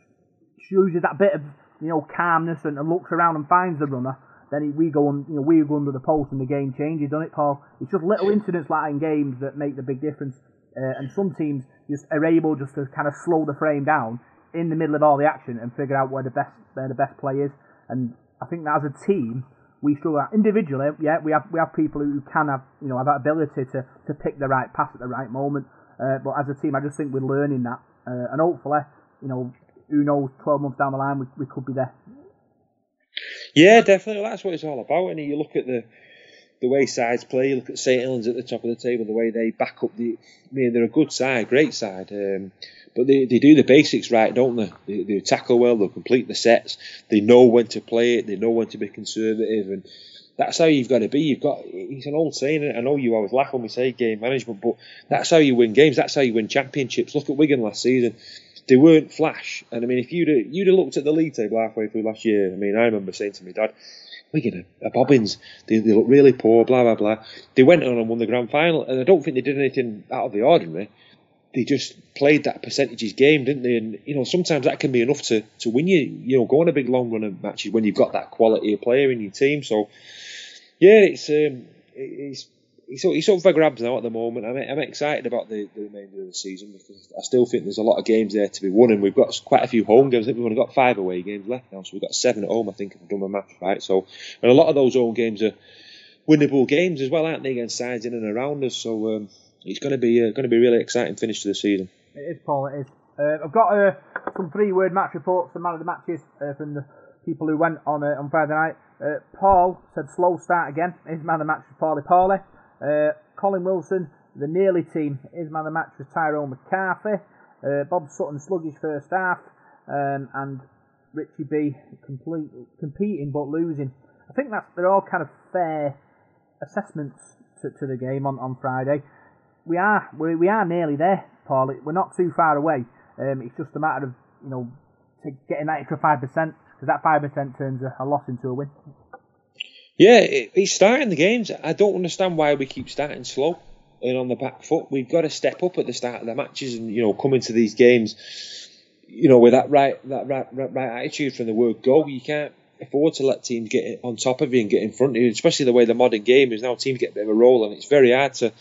uses that bit of, you know, calmness and, and looks around and finds the runner, then he, we go on, you know, we go under the post and the game changes, doesn't it, Paul? It's just little incidents like in games that make the big difference. Uh, and some teams just are able just to kind of slow the frame down in the middle of all the action and figure out where the best where the best play is. And I think that as a team, we struggle. Individually, yeah, we have we have people who can have you know have that ability to, to pick the right pass at the right moment. Uh, but as a team, I just think we're learning that, uh, and hopefully, you know, who knows, twelve months down the line, we, we could be there. Yeah, definitely. That's what it's all about. And you look at the the way sides play. You look at St Helens at the top of the table, the way they back up the. I mean, they're a good side, great side. Um, but they, they do the basics right, don't they? they? They tackle well, they'll complete the sets, they know when to play it, they know when to be conservative, and that's how you've got to be. You've got it's an old saying. I know you always laugh when we say game management, but that's how you win games. That's how you win championships. Look at Wigan last season. They weren't flash, and I mean, if you'd have, you'd have looked at the league table halfway through last year, I mean, I remember saying to my dad, Wigan a bobbins. They, they look really poor. Blah blah blah. They went on and won the grand final, and I don't think they did anything out of the ordinary they just played that percentages game, didn't they? And you know, sometimes that can be enough to, to win you. You know, go on a big long run of matches when you've got that quality of player in your team. So, yeah, it's um, it's it's, it's up for grabs now at the moment. I'm, I'm excited about the, the remainder of the season because I still think there's a lot of games there to be won, and we've got quite a few home games. I think we've only got five away games left now, so we've got seven at home. I think if I've done my math right. So, and a lot of those home games are winnable games as well, aren't they, against sides in and around us? So. Um, it's going to be uh, going to be a really exciting finish to the season. It is, Paul. It is. Uh, I've got uh, some three-word match reports from man of the matches uh, from the people who went on uh, on Friday night. Uh, Paul said slow start again. His man of the match was Pauli Pauli. Colin Wilson, the nearly team. His man of the match was Tyrone McCarthy. Bob Sutton sluggish first half, um, and Richie B complete, competing but losing. I think that's they're all kind of fair assessments to, to the game on, on Friday we are we we are nearly there, Paul. We're not too far away. Um, it's just a matter of you know getting that extra five percent because that five percent turns a, a, loss into a win. Yeah, he's starting the games. I don't understand why we keep starting slow and on the back foot. We've got to step up at the start of the matches and you know come into these games, you know, with that right that right, right, attitude from the word go. You can't afford to let teams get on top of you and get in front of you, especially the way the modern game is now. Teams get a bit of a roll and it's very hard to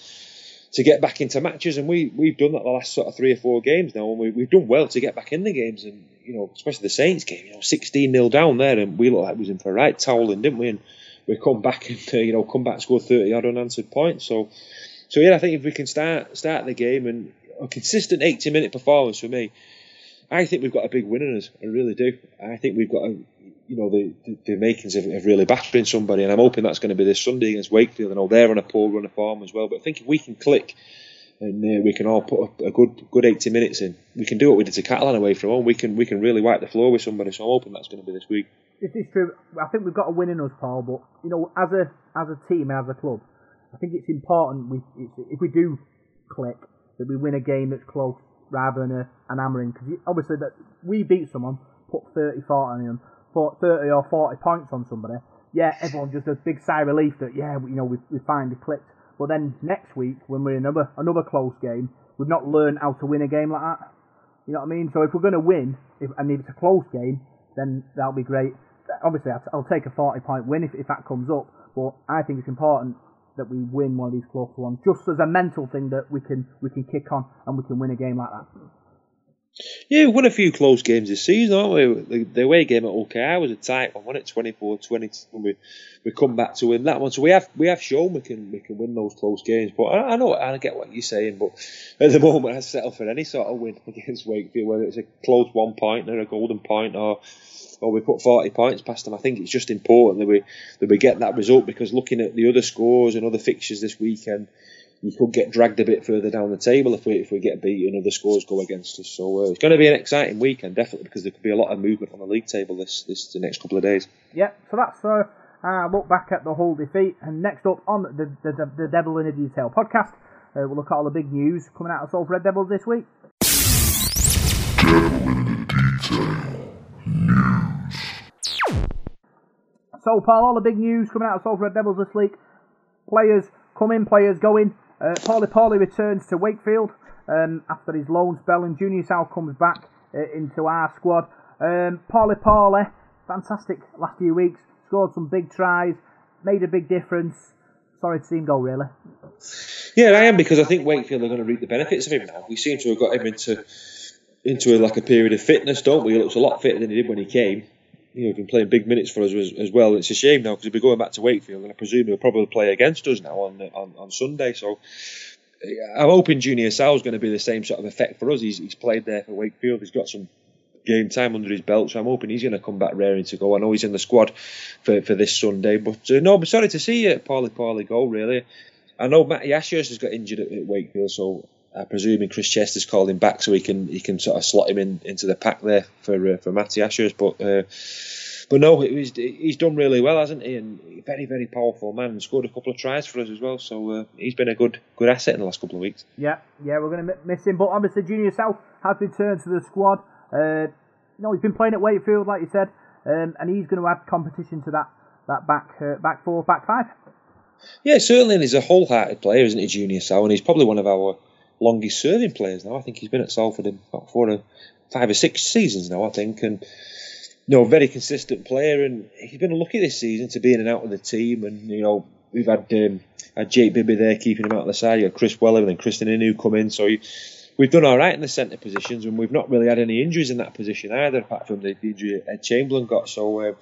to get back into matches, and we we've done that the last sort of three or four games now, and we, we've done well to get back in the games, and you know, especially the Saints game, you know, sixteen 0 down there, and we looked like we was in for a right toweling, didn't we? And we come back and uh, you know come back score thirty odd unanswered points. So, so yeah, I think if we can start start the game and a consistent eighty minute performance for me, I think we've got a big win in us. I really do. I think we've got a you know the, the, the makings of, of, really battering somebody, and I'm hoping that's going to be this Sunday against Wakefield. I know they're on a poor run of form as well, but I think if we can click and uh, we can all put a, a, good good 80 minutes in, we can do what we did to Catalan away from home. We can we can really wipe the floor with somebody. So I'm hoping that's going to be this week. This is true. I think we've got a win in us, Paul. But you know, as a as a team, as a club, I think it's important we if we do click that we win a game that's close rather than a, an hammering. Because obviously that we beat someone, put 30, 40 on them, 30 or 40 points on somebody. Yeah, everyone just a big sigh of relief that yeah, you know we we finally clicked. But then next week when we're in another another close game, we've not learned how to win a game like that. You know what I mean? So if we're going to win, if, and if it's a close game, then that'll be great. Obviously, I'll, I'll take a 40 point win if, if that comes up, but I think it's important that we win one of these close ones, just as a mental thing that we can we can kick on and we can win a game like that. Yeah, we won a few close games this season, haven't we? The, the away game at OKI was a tight one, wasn't it? 24-20 when we, we come back to win that one. So we have we have shown we can we can win those close games. But I, I know I get what you're saying, but at the moment I settle for any sort of win against Wakefield, whether it's a close one point or a golden point or or we put 40 points past them. I think it's just important that we that we get that result because looking at the other scores and other fixtures this weekend you could get dragged a bit further down the table if we if we get beaten. and other scores go against us. So uh, it's going to be an exciting weekend, definitely, because there could be a lot of movement on the league table this this the next couple of days. Yeah, so that's uh, uh look back at the Hull defeat, and next up on the the, the, the Devil in the Detail podcast, uh, we'll look at all the big news coming out of Salford Red Devils this week. So, Paul, all the big news coming out of Salford Red Devils this week. Players coming, players going. Uh, Pauli Pauli returns to Wakefield um, after his loan spell, and Junior Sa'u comes back uh, into our squad. Um, Pauli Pauli, fantastic last few weeks, scored some big tries, made a big difference. Sorry to see him go, really. Yeah, I am because I think Wakefield are going to reap the benefits of him now. We seem to have got him into into a, like a period of fitness, don't we? He looks a lot fitter than he did when he came. You know, been playing big minutes for us as, as well. It's a shame now because he'll be going back to Wakefield, and I presume he'll probably play against us now on on, on Sunday. So I'm hoping Junior Sa'u is going to be the same sort of effect for us. He's, he's played there for Wakefield. He's got some game time under his belt, so I'm hoping he's going to come back raring to go. I know he's in the squad for, for this Sunday, but uh, no, I'm sorry to see uh, Pauli Pauli go. Really, I know Matty Ashurst has got injured at, at Wakefield, so I presume Chris Chester's called him back so he can he can sort of slot him in into the pack there for uh, for Matty Ashurst, but. Uh, but no, was, he's done really well, hasn't he? And very, very powerful man. And scored a couple of tries for us as well. So uh, he's been a good, good asset in the last couple of weeks. Yeah, yeah, we're going to miss him. But obviously, Junior Sa'u has returned to the squad. Uh, you know, he's been playing at Wakefield, like you said, um, and he's going to add competition to that that back uh, back four, back five. Yeah, certainly. And he's a wholehearted player, isn't he, Junior Sa'u? And he's probably one of our longest serving players now. I think he's been at Salford about four or five or six seasons now, I think. And you know, very consistent player, and he's been lucky this season to be in and out of the team. And you know, we've had um, had Jake Bibby there keeping him out of the side. You had Kris Welham and then Krisnan Inu come in, so we've done all right in the centre positions, and we've not really had any injuries in that position either, apart from the, the injury Ed Chamberlain got. So, uh,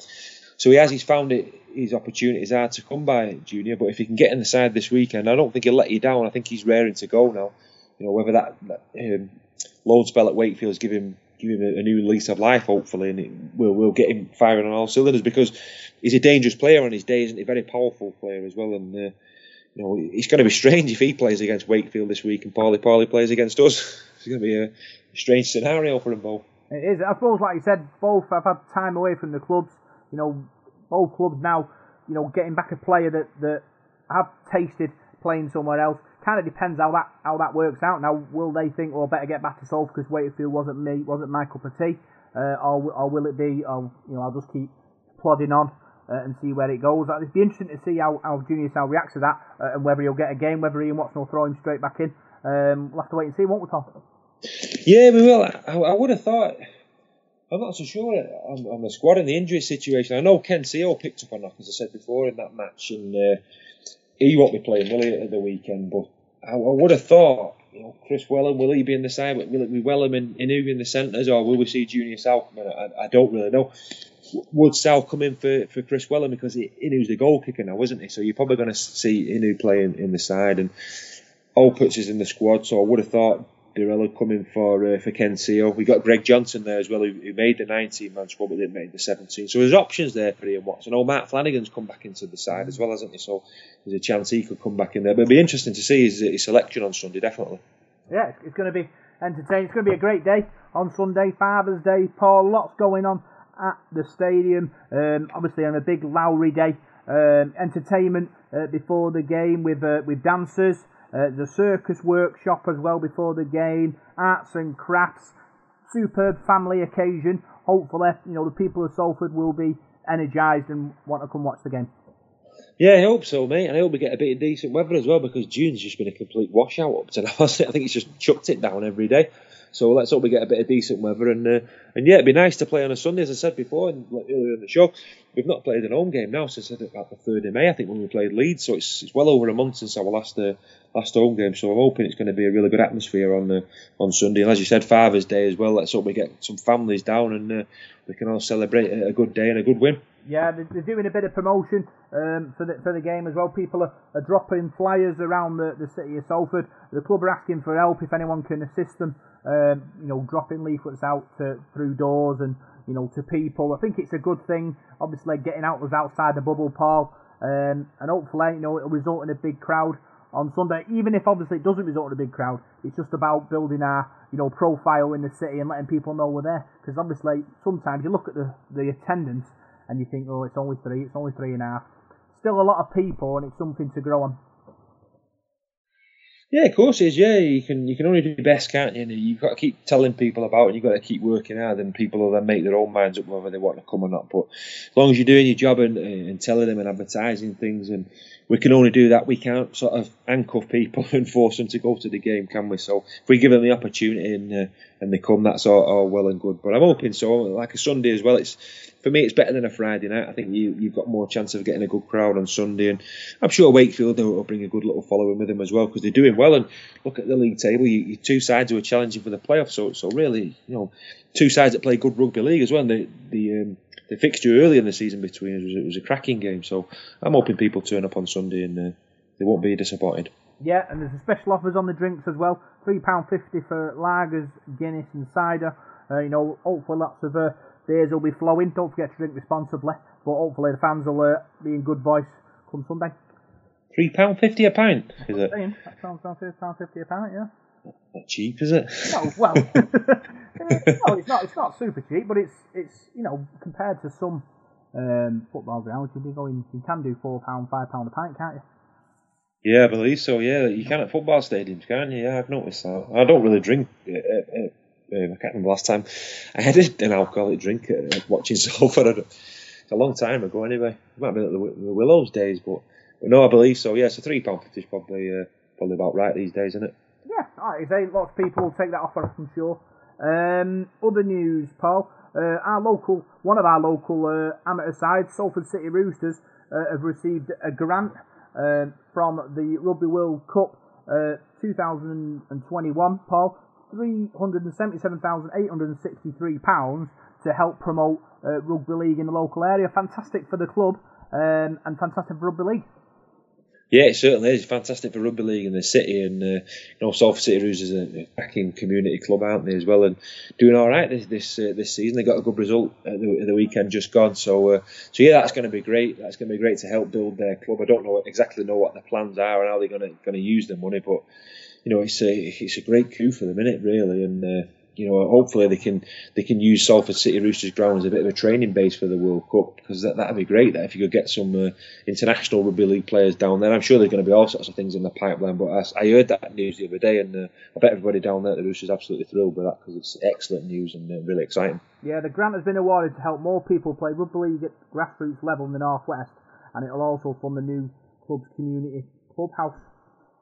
so he has. He's found it. His opportunities hard to come by, Junior. But if he can get in the side this weekend, I don't think he'll let you down. I think he's raring to go now. You know, whether that, that um, load spell at Wakefield's give him give him a, a, new lease of life, hopefully, and it, we'll we'll get him firing on all cylinders because he's a dangerous player on his day, isn't he? A very powerful player as well, and uh, you know it's going to be strange if he plays against Wakefield this week and Pauli Pauli plays against us. It's going to be a strange scenario for them both. It is. I suppose, like you said, both have had time away from the clubs. You know, both clubs now, you know, getting back a player that that have tasted playing somewhere else kind of depends how that how that works out. Now, will they think, well, better get back to Salford because Wakefield wasn't me, wasn't my cup of tea, uh, or, or will it be, oh, you know, I'll just keep plodding on uh, and see where it goes. It'd be interesting to see how, how Junior Sa'u reacts to that uh, and whether he'll get a game, whether Ian Watson will throw him straight back in. Um, we'll have to wait and see, won't we, Tom? Yeah, we will. I, I would have thought. I'm not so sure on, on, the squad and the injury situation. I know Ken Sio picked up a knock, as I said before, in that match, and uh, he won't be playing, will he, at the weekend? But I, I would have thought, you know, Kris Welham, will he be in the side? Will it be Welham and Inu in the centres, or will we see Junior Sa'u come in? I, I don't really know. Would Sa'u come in for, for Kris Welham because Inu's the goal kicker now, isn't he? So you're probably going to see Inu playing in the side, and Olpherts is in the squad. So I would have thought Birella coming for uh, for Ken Sio. We got Greg Johnson there as well, who, who made the 19 man squad but didn't make the 17. So there's options there for Ian Watson. Oh, Matt Flanagan's come back into the side as well, hasn't he? So there's a chance he could come back in there. But it'll be interesting to see his, his selection on Sunday, definitely. Yeah, it's, it's going to be entertaining. It's going to be a great day on Sunday, Father's Day. Paul, lots going on at the stadium. Um, obviously on a big Lowry day, um, entertainment uh, before the game with uh, with dancers. Uh, the circus workshop as well before the game, arts and crafts, superb family occasion. Hopefully, you know the people of Salford will be energised and want to come watch the game. Yeah, I hope so, mate. And I hope we get a bit of decent weather as well because June's just been a complete washout up to now. I think it's just chucked it down every day. So let's hope we get a bit of decent weather and uh, and yeah, it'd be nice to play on a Sunday, as I said before and earlier in the show. We've not played an home game now since about the third of May, I think, when we played Leeds. So it's, it's well over a month since our last uh, last home game. So I'm hoping it's going to be a really good atmosphere on uh, on Sunday. And as you said, Father's Day as well. Let's hope we get some families down and uh, we can all celebrate a good day and a good win. Yeah, they're doing a bit of promotion um, for the for the game as well. People are, are dropping flyers around the, the city of Salford. The club are asking for help if anyone can assist them. Um, you know, dropping leaflets out to, through doors and you know to people. I think it's a good thing. Obviously, getting out was outside the bubble, Paul, um, and hopefully, you know, it'll result in a big crowd on Sunday. Even if obviously it doesn't result in a big crowd, it's just about building our you know profile in the city and letting people know we're there. Because obviously, sometimes you look at the the attendance and you think, oh, it's only three, it's only three and a half. Still a lot of people, and it's something to grow on. Yeah, of course it is. Yeah, you can you can only do your best, can't you? And you've got to keep telling people about it. You've got to keep working hard, and people will then make their own minds up whether they want to come or not. But as long as you're doing your job and, and telling them and advertising things, and we can only do that. We can't sort of handcuff people and force them to go to the game, can we? So if we give them the opportunity and uh, and they come, that's all, all well and good. But I'm hoping so. Like a Sunday as well. It's for me, it's better than a Friday night. I think you you've got more chance of getting a good crowd on Sunday, and I'm sure Wakefield will bring a good little following with them as well because they're doing well. And look at the league table, you, you two sides who are challenging for the playoffs. So so really, you know, two sides that play good rugby league as well. And the the um, the fixture early in the season between us was, it was a cracking game. So I'm hoping people turn up on Sunday and uh, they won't be disappointed. Yeah, and there's a special offers on the drinks as well. Three pound fifty for lagers, Guinness, and cider. Uh, you know, hopefully lots of uh, beers will be flowing. Don't forget to drink responsibly. But hopefully the fans will uh, be in good voice come Sunday. Three pound fifty a pint, is it? That sounds pound fifty a pint, yeah. Not cheap, is it? No, well, no, it's not. It's not super cheap, but it's it's you know compared to some um, football grounds, you'd be going. You can do four pound, five pound a pint, can't you? Yeah, I believe so. Yeah, you can at football stadiums, can't you? Yeah, I've noticed that. I don't really drink. Uh, uh, uh, I can't remember last time I had an alcoholic drink uh, watching Salford. It's a long time ago, anyway. It might have been at the, the Willows days, but, but no, I believe so. Yeah, so three pound fifty is probably uh, probably about right these days, isn't it? Yeah, I say lots of people will take that offer, I'm sure. Um, other news, Paul. Uh, our local, one of our local uh, amateur sides, Salford City Roosters, uh, have received a grant uh, from the Rugby World Cup uh, 2021, Paul. £377,863 to help promote uh, rugby league in the local area. Fantastic for the club um, and fantastic for rugby league. Yeah, it certainly is. Fantastic for rugby league in the city, and uh, you know, City Roosters is a backing community club, aren't they, as well, and doing all right this this uh, this season. They got a good result at the, at the weekend just gone, so uh, so yeah, that's going to be great. That's going to be great to help build their club. I don't know exactly know what the plans are and how they're going to going to use the money, but you know, it's a it's a great coup for the minute, really, and uh, you know, hopefully they can they can use Salford City Roosters ground as a bit of a training base for the World Cup because that that'd be great. That if you could get some uh, international rugby league players down there, I'm sure there's going to be all sorts of things in the pipeline. But I, I heard that news the other day, and uh, I bet everybody down there at the Roosters absolutely thrilled with that because it's excellent news and uh, really exciting. Yeah, the grant has been awarded to help more people play rugby league at grassroots level in the northwest, and it'll also fund the new club's community clubhouse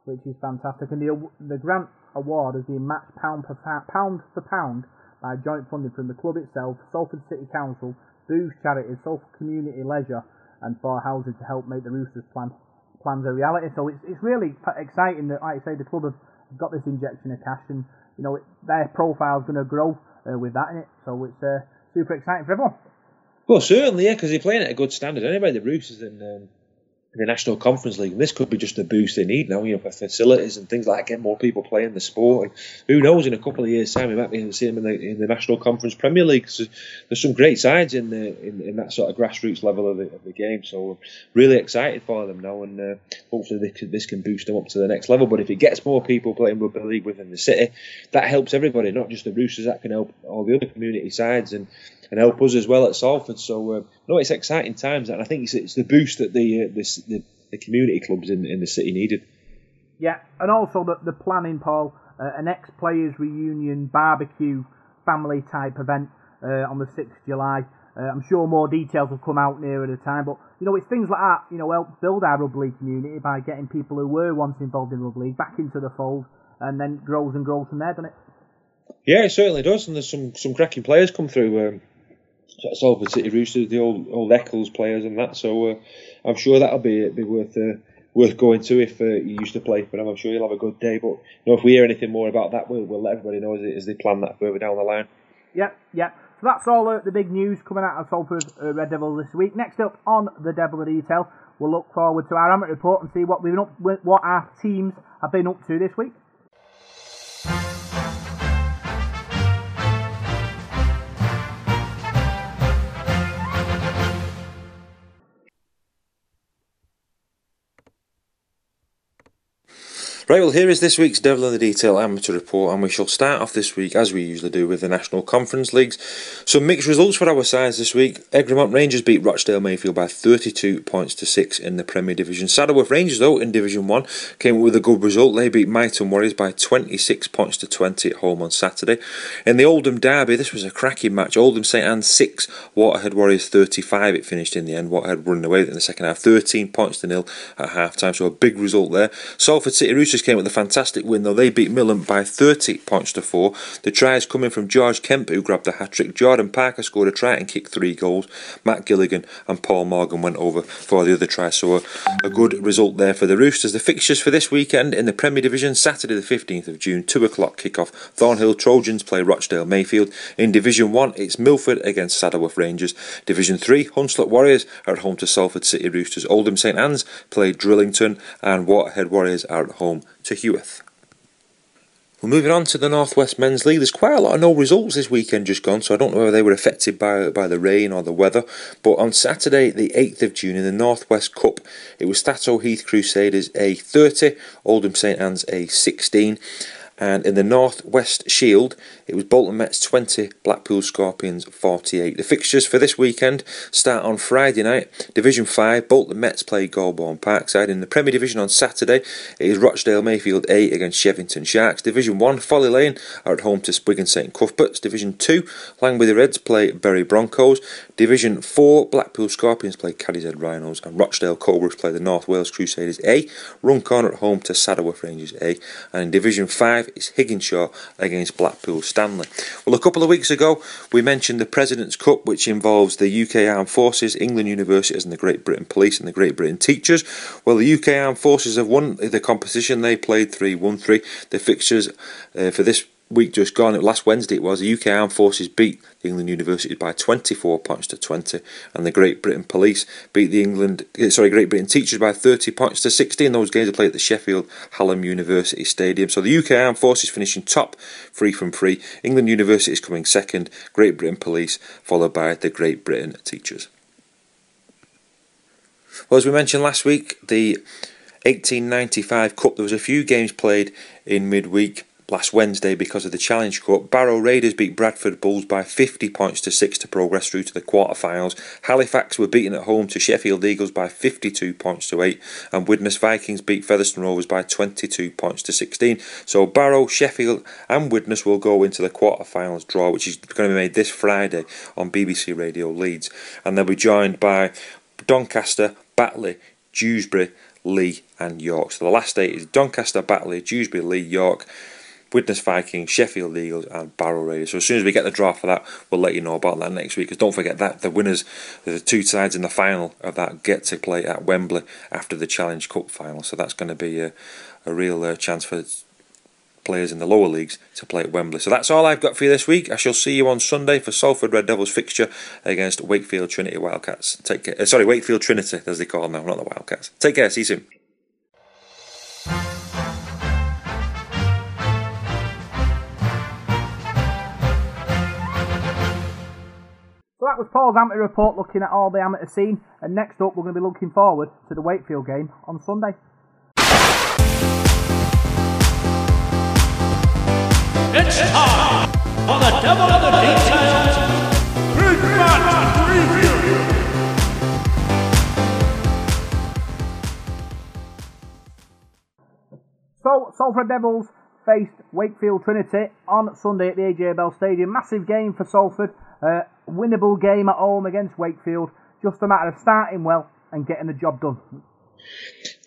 which is fantastic. And the the grant award has been matched pound per pound for pound by joint funding from the club itself, Salford City Council, Booth Charities, Salford Community Leisure, and Far Housing to help make the Roosters plan plans a reality. So it's it's really exciting that, like I say, the club have got this injection of cash, and you know it, their profile's going to grow uh, with that in it. So it's uh, super exciting for everyone. Well, certainly, yeah, because they're playing at a good standard anyway. The Roosters and um, the National Conference League. And this could be just the boost they need now, you know, for facilities and things like that, get more people playing the sport. And who knows, in a couple of years' time, we might be able to see them in the, in the National Conference Premier League. So there's some great sides in the in, in that sort of grassroots level of the, of the game. So we're really excited for them now, and uh, hopefully can, this can boost them up to the next level. But if it gets more people playing rugby league within the city, that helps everybody, not just the Roosters. That can help all the other community sides and and help us as well at Salford. So uh, no, it's exciting times, and I think it's, it's the boost that the, uh, the, the the community clubs in in the city needed. Yeah, and also the the planning, Paul, uh, an ex players reunion barbecue family type event uh, on the sixth of July. Uh, I'm sure more details will come out nearer the time, but you know it's things like that. You know, help build our rugby league community by getting people who were once involved in rugby league back into the fold, and then grows and grows from there, doesn't it? Yeah, it certainly does, and there's some some cracking players come through. Um, Salford City Roosters, the old old Eccles players, and that. So uh, I'm sure that'll be be worth uh, worth going to if uh, you used to play for them. I'm sure you'll have a good day. But you know, if we hear anything more about that, we'll, we'll let everybody know as, as they plan that further down the line. Yep, yep. So that's all uh, the big news coming out of Salford uh, Red Devils this week. Next up on the Devil of Detail, we'll look forward to our amateur report and see what we've been up, what our teams have been up to this week. Right, well, here is this week's Devil in the Detail amateur report, and we shall start off this week, as we usually do, with the National Conference Leagues. Some mixed results for our sides this week. Egremont Rangers beat Rochdale Mayfield by 32 points to 6 in the Premier Division. Saddleworth Rangers, though, in Division 1, came up with a good result. They beat Myton Warriors by 26 points to 20 at home on Saturday. In the Oldham Derby, this was a cracking match. Oldham St Anne's 6, Waterhead Warriors 35. It finished in the end. Waterhead running away in the second half, 13 points to nil at half time, so a big result there. Salford City Roosters came with a fantastic win, though they beat Millen by 30 points to 4. The tries coming from George Kemp, who grabbed the hat trick. Jordan Parker scored a try and kicked three goals. Matt Gilligan and Paul Morgan went over for the other try, so a, a good result there for the Roosters. The fixtures for this weekend in the Premier Division Saturday, the 15th of June, 2 o'clock kick-off. Thornhill Trojans play Rochdale Mayfield. In Division 1, it's Milford against Saddleworth Rangers. Division 3, Hunslet Warriors are at home to Salford City Roosters. Oldham St Anne's play Drighlington, and Waterhead Warriors are at home to. Well, moving on to the Northwest Men's League, there's quite a lot of no results this weekend just gone, so I don't know whether they were affected by by the rain or the weather. But on Saturday, the 8th of June, in the Northwest Cup, it was Stato Heath Crusaders a 30, Oldham St Anne's a 16. And in the North West Shield, it was Bolton Mets 20, Blackpool Scorpions 48. The fixtures for this weekend start on Friday night. Division 5, Bolton Mets play Golborne Parkside. In the Premier Division on Saturday, it is Rochdale Mayfield 8 against Shevington Sharks. Division 1, Folly Lane are at home to Wigan St Cuthberts. Division 2, Langworthy Reds play Bury Broncos. Division 4, Blackpool Scorpions play Cadishead Rhinos. And Rochdale Cobras play the North Wales Crusaders A. run Runcorn at home to Saddleworth Rangers A. And in Division 5, it's Higginshaw against Blackpool Stanley. Well, a couple of weeks ago, we mentioned the President's Cup, which involves the UK Armed Forces, England Universities, and the Great Britain Police and the Great Britain Teachers. Well, the UK Armed Forces have won the competition. They played 3 1 3. The fixtures uh, for this week just gone, last Wednesday it was, the UK Armed Forces beat the England University by 24 points to 20, and the Great Britain Police beat the England, eh, sorry, Great Britain Teachers by 30 points to 16. Those games are played at the Sheffield Hallam University Stadium. So the UK Armed Forces finishing top, free from free. England University is coming second. Great Britain Police followed by the Great Britain Teachers. Well, as we mentioned last week, the 1895 Cup, there was a few games played in midweek last Wednesday because of the Challenge Cup. Barrow Raiders beat Bradford Bulls by 50 points to 6 to progress through to the quarter-finals. Halifax were beaten at home to Sheffield Eagles by 52 points to 8 and Widnes Vikings beat Featherstone Rovers by 22 points to 16. So Barrow, Sheffield and Widnes will go into the quarter-finals draw which is going to be made this Friday on BBC Radio Leeds and they'll be joined by Doncaster, Batley, Dewsbury, Leigh and York. So the last eight is Doncaster, Batley, Dewsbury, Leigh, York. Widnes Vikings, Sheffield Eagles, and Barrow Raiders. So as soon as we get the draft for that, we'll let you know about that next week. Because don't forget that the winners, the two sides in the final of that, get to play at Wembley after the Challenge Cup final. So that's going to be a, a real uh, chance for players in the lower leagues to play at Wembley. So that's all I've got for you this week. I shall see you on Sunday for Salford Red Devils fixture against Wakefield Trinity Wildcats. Take care. Uh, sorry, Wakefield Trinity, as they call them now, not the Wildcats. Take care. See you soon. So that was Paul's amateur report looking at all the amateur scene, and next up we're going to be looking forward to the Wakefield game on Sunday. It's time for the Devil of the Details Big Match Preview. So, Salford Devils faced Wakefield Trinity on Sunday at the AJ Bell Stadium. Massive game for Salford. Uh, winnable game at home against Wakefield. Just a matter of starting well and getting the job done.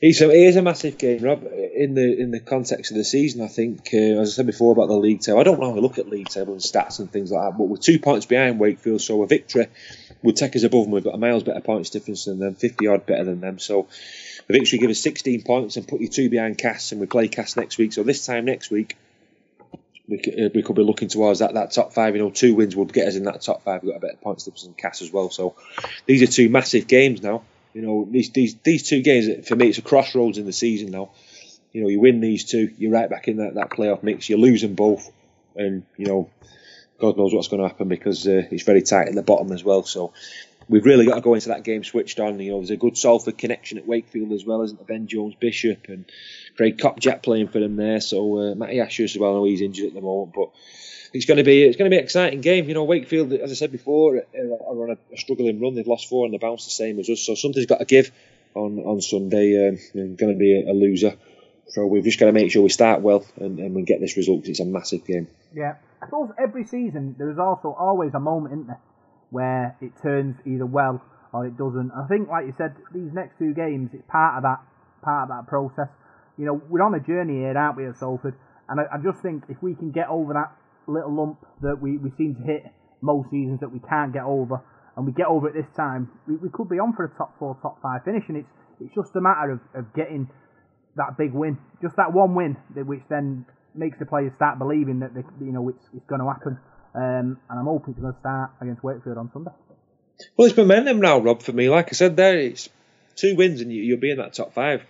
A, it is a massive game, Rob. In the in the context of the season, I think, uh, as I said before about the league table, I don't normally look at league table and stats and things like that, but we're two points behind Wakefield, so a victory would take us above them. We've got a miles better points difference than them, 50 odd better than them. So a victory give us 16 points and put you two behind Cas, and we play Cas next week. So this time next week, we could, uh, we could be looking towards that, that top five. You know, two wins would get us in that top five. We've got a better points difference than Cas as well. So these are two massive games now. You know, these these these two games for me, it's a crossroads in the season now. You know, you win these two, you're right back in that, that playoff mix. You lose them both, and you know, God knows what's going to happen because uh, it's very tight at the bottom as well. So we've really got to go into that game switched on. You know, there's a good Salford connection at Wakefield as well, isn't there? Ben Jones Bishop and Craig Kopczak playing for them there. So uh, Matty Asher as well. I know he's injured at the moment, but it's going to be it's going to be an exciting game. You know, Wakefield, as I said before, are on a, struggling run. They've lost four on the bounce, the same as us. So something's got to give on on Sunday. Um, going to be a, a, loser. So we've just got to make sure we start well and, and we get this result because it's a massive game. Yeah, I suppose every season there's also always a moment, isn't there, where it turns either well or it doesn't. I think, like you said, these next two games, it's part of that part of that process. You know, we're on a journey here, aren't we, at Salford? And I, I just think if we can get over that little lump that we, we seem to hit most seasons that we can't get over, and we get over it this time, we, we could be on for a top four, top five finish, and it's it's just a matter of, of getting that big win, just that one win, which then makes the players start believing that they, you know it's, it's going to happen. Um, and I'm hoping to start against Wakefield on Sunday. Well, it's momentum now, Rob. For me, like I said, there it's two wins and you, will be in that top five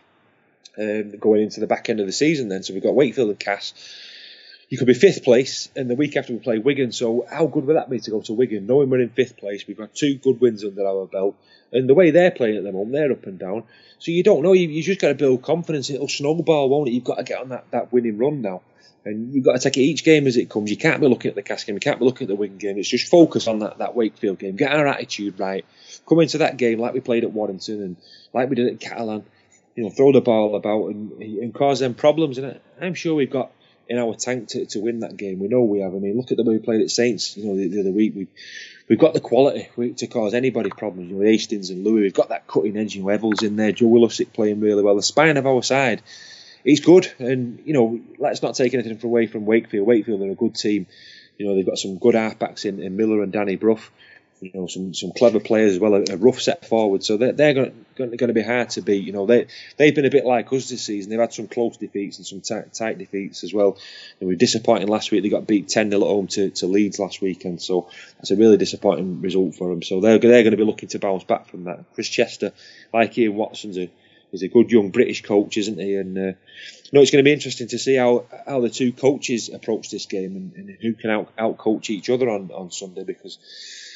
um, going into the back end of the season. Then, so we've got Wakefield and Cas you could be fifth place, and the week after we play Wigan. So how good would that be to go to Wigan, knowing we're in fifth place? We've got two good wins under our belt, and the way they're playing at the moment, they're up and down. So you don't know. You, you just got to build confidence. It'll snowball, won't it? You've got to get on that, that winning run now, and you've got to take it each game as it comes. You can't be looking at the Cas game. You can't be looking at the Wigan game. It's just focus on that that Wakefield game. Get our attitude right. Come into that game like we played at Warrington and like we did at Catalan. You know, throw the ball about and, and cause them problems. And I'm sure we've got in our tank to, to win that game. We know we have. I mean, look at the way we played at Saints. You know, the, the other week we we've got the quality to cause anybody problems. You know, Hastings and Lui, we've got that cutting edge. You know, Evels in there, Joey Lussick playing really well. The spine of our side, he's good. And you know, let's not take anything away from Wakefield. Wakefield are a good team. You know, they've got some good halfbacks in, in Miller and Danny Brough. you know some some clever players as well, a, a rough set forward. So they're, they're going, to be hard to beat. You know they they've been a bit like us this season. They've had some close defeats and some tight, tight defeats as well. And we were disappointing last week. They got beat ten 0 at home to, to Leeds last weekend. So that's a really disappointing result for them. So they're they're going to be looking to bounce back from that. Chris Chester, like Ian Watson's is a good young British coach, isn't he? And uh, know, it's going to be interesting to see how, how the two coaches approach this game and, and who can out out coach each other on, on Sunday because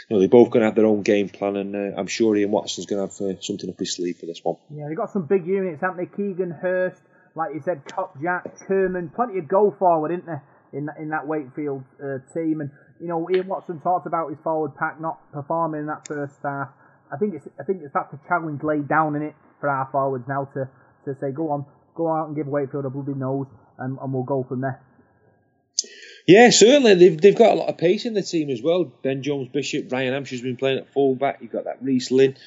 you know, they're both going to have their own game plan, and uh, I'm sure Ian Watson's going to have uh, something up his sleeve for this one. Yeah, they've got some big units, haven't they? Keegan Hurst, like you said, Kopczak, Kerman, plenty of goal forward, isn't there, in that, in that Wakefield uh, team? And you know, Ian Watson talked about his forward pack not performing in that first half. I think it's I think it's that's a challenge laid down in it for our forwards now to to say, go on, go out and give Wakefield a bloody nose, and, and we'll go from there. Yeah, certainly they've they've got a lot of pace in the team as well. Ben Jones Bishop, Ryan Hampshire's been playing at fullback. You've got that Reece Lyne,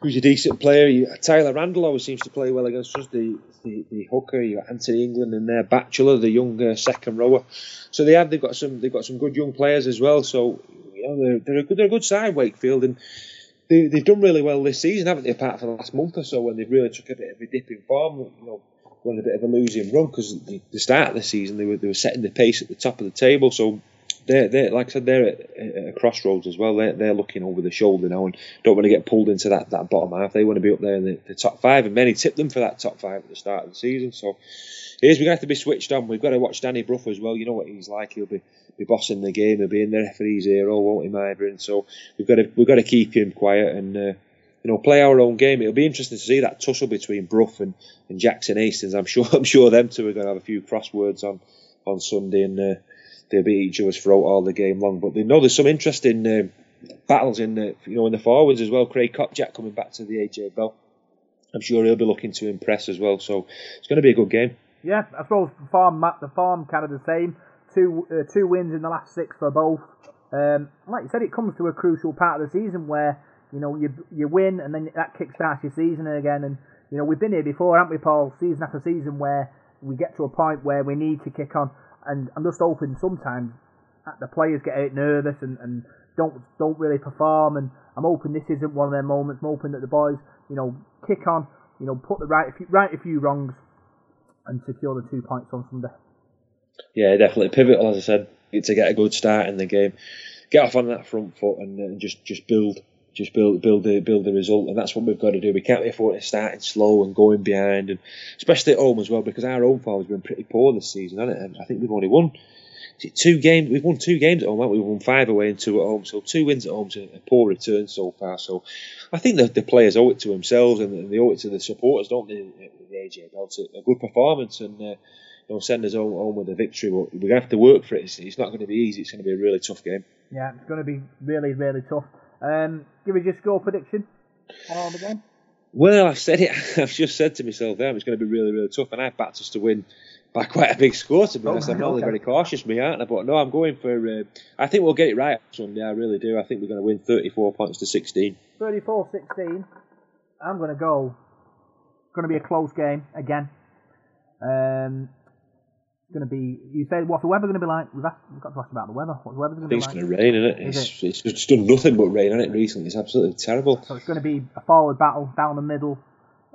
who's a decent player. You, Tyler Randell always seems to play well against us. The the, the hooker, you got Anthony England and their Batchelor, the young uh, second rower. So they have they've got some they've got some good young players as well. So you know they're they're a good they're a good side Wakefield and. They, they've done really well this season, haven't they? Apart from the last month or so, when they've really took a bit of a dip in form. You know, going a bit of a losing run because the, the start of the season they were they were setting the pace at the top of the table. So they're, they're like I said, they're at, a crossroads as well. They're, they're looking over the shoulder now and don't want to get pulled into that, that bottom half. They want to be up there in the, the top five, and many tipped them for that top five at the start of the season. So here's we're going to have to be switched on. We've got to watch Danny Brough as well. You know what he's like. He'll be be bossing the game. He'll be in the referee's hero, won't he, Myron? So we've got to we've got to keep him quiet and. Uh, you know, play our own game. It'll be interesting to see that tussle between Brough and, and Jackson Hastings. I'm sure I'm sure them two are going to have a few crosswords on on Sunday, and uh, they'll be each other's throat all the game long. But they know there's some interesting uh, battles in the you know in the forwards as well. Craig Kopczak coming back to the AJ Bell. I'm sure he'll be looking to impress as well. So it's going to be a good game. Yeah, I suppose the farm the farm kind of the same. Two uh, two wins in the last six for both. Um, like you said, it comes to a crucial part of the season where you know you you win and then that kickstarts your season again. And you know we've been here before, haven't we, Paul? Season after season where we get to a point where we need to kick on. And I'm just hoping sometimes the players get a bit nervous and, and don't don't really perform. And I'm hoping this isn't one of their moments. I'm hoping that the boys, you know, kick on, you know, put the right right a few wrongs, and secure the two points on Sunday. Yeah, definitely pivotal. As I said, to get a good start in the game, get off on that front foot, and, and just just build, just build build the build the result, and that's what we've got to do. We can't afford to starting slow and going behind, and especially at home as well, because our home form has been pretty poor this season, hasn't it? I think we've only won two games. We've won two games at home? We've won five away and two at home, so two wins at home is a poor return so far. So I think the, the players owe it to themselves and they owe it to the supporters, don't they? The AJ Belt, a good performance and. Uh, know, send us home, home with a victory, but we're going to have to work for it. It's, it's not going to be easy. It's going to be a really tough game. Yeah, it's going to be really, really tough. Um, give us your score prediction on the game. Well, I've said it. I've just said to myself there, it's going to be really, really tough, and I've backed us to win by quite a big score. To be honest, I'm normally okay. very cautious, me, aren't I? But no, I'm going for. Uh, I think we'll get it right Sunday. I really do. I think we're going to win 34 points to 16. 34-16. I'm going to go. It's going to be a close game again. Um, going to be. You say what's the weather going to be like? We've, asked, we've got to ask about the weather. What's the weather going to be think it's like? going to rain, isn't it? Is It's, it's just done nothing but rain on it recently. It's absolutely terrible. So it's going to be a forward battle down the middle.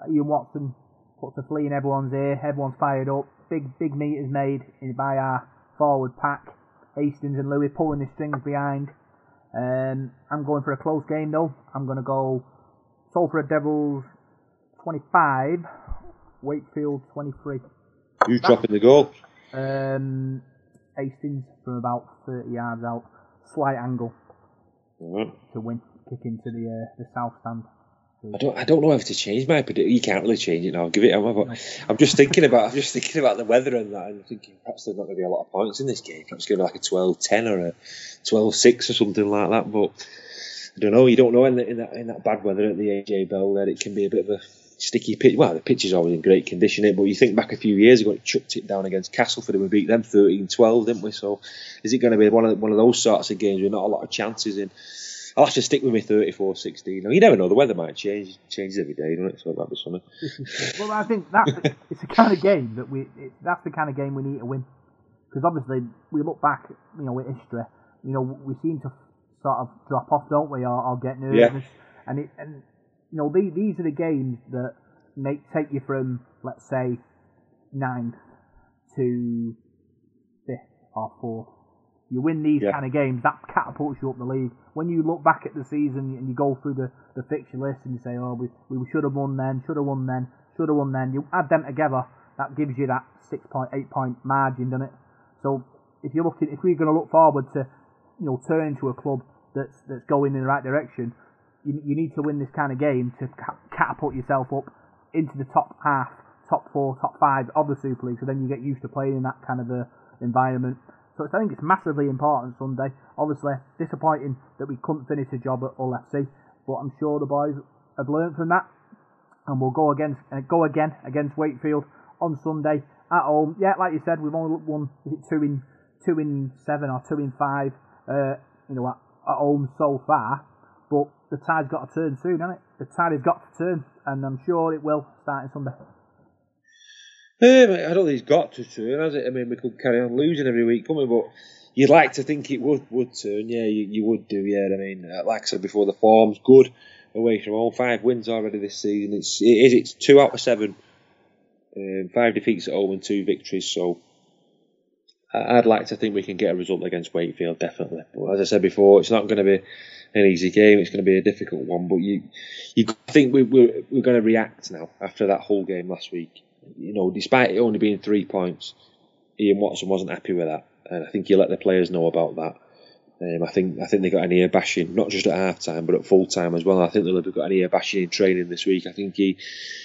Ian Watson puts a flea in everyone's ear. Everyone's fired up. Big big meters made by our forward pack. Hastings and Lui pulling the strings behind. Um, I'm going for a close game though. I'm going to go Salford Devils 25, Wakefield 23. Who's dropping the goal? Um, Hastings from about 30 yards out, slight angle Alright. to win, kick into the uh, the south stand. I don't. I don't know if to change my prediction. You can't really change it now. I'll give it. I'm, I'm just thinking about. I'm just thinking about the weather and that, and i'm thinking perhaps there's not going to be a lot of points in this game. Perhaps it's going to be like a 12-10 or a 12-6 or something like that. But I don't know. You don't know in, the, in that in that bad weather at the AJ Bell that it can be a bit of a sticky pitch. Well, the pitch is always in great condition, it. But you think back a few years ago, it chucked it down against Castleford, and we beat them 13-12, didn't we? So is it going to be one of one of those sorts of games with not a lot of chances in? I'll have to stick with me 34-16. Now, you never know, the weather might change. It changes every day, doesn't it? So that'll be something. well, I think that's the, it's the kind of game that we it, that's the kind of game we need to win because obviously we look back, you know, with history, you know, we seem to sort of drop off, don't we, or, or get nervous, Yeah. and it and you know these these are the games that make take you from let's say ninth to fifth or fourth. You win these Yeah. kind of games, that catapults you up the league. When you look back at the season and you go through the, the fixture list and you say, oh, we, we should have won then, should have won then, should have won then, you add them together, that gives you that six point, eight point margin, doesn't it? So if you're looking, if we're going to look forward to, you know, turn into a club that's that's going in the right direction, you, you need to win this kind of game to ca- catapult yourself up into the top half, top four, top five of the Super League. So then you get used to playing in that kind of a environment. So I think it's massively important Sunday. Obviously, disappointing that we couldn't finish the job at Hull FC, but I'm sure the boys have learned from that, and we'll go against uh, go again against Wakefield on Sunday at home. Yeah, like you said, we've only won two in two in seven or two in five, uh, you know, at, at home so far. But the tide's got to turn soon, hasn't it? The tide has got to turn, and I'm sure it will starting Sunday. Um, I don't think it's got to turn, has it? I mean, we could carry on losing every week, couldn't we? But you'd like to think it would would turn. Yeah, you, you would do. Yeah, I mean, uh, like I said before, the form's good away from home. Five wins already this season. It's it is it's two out of seven. Um, five defeats at home and two victories. So I'd like to think we can get a result against Wakefield, definitely. But as I said before, it's not going to be an easy game. It's going to be a difficult one. But you you think we, we're we're going to react now after that Hull game last week. You know, despite it only being three points, Ian Watson wasn't happy with that, and I think you let the players know about that. Um, I think I think they got an ear bashing, not just at half time, but at full time as well. I think they'll have got an ear bashing in training this week. I think he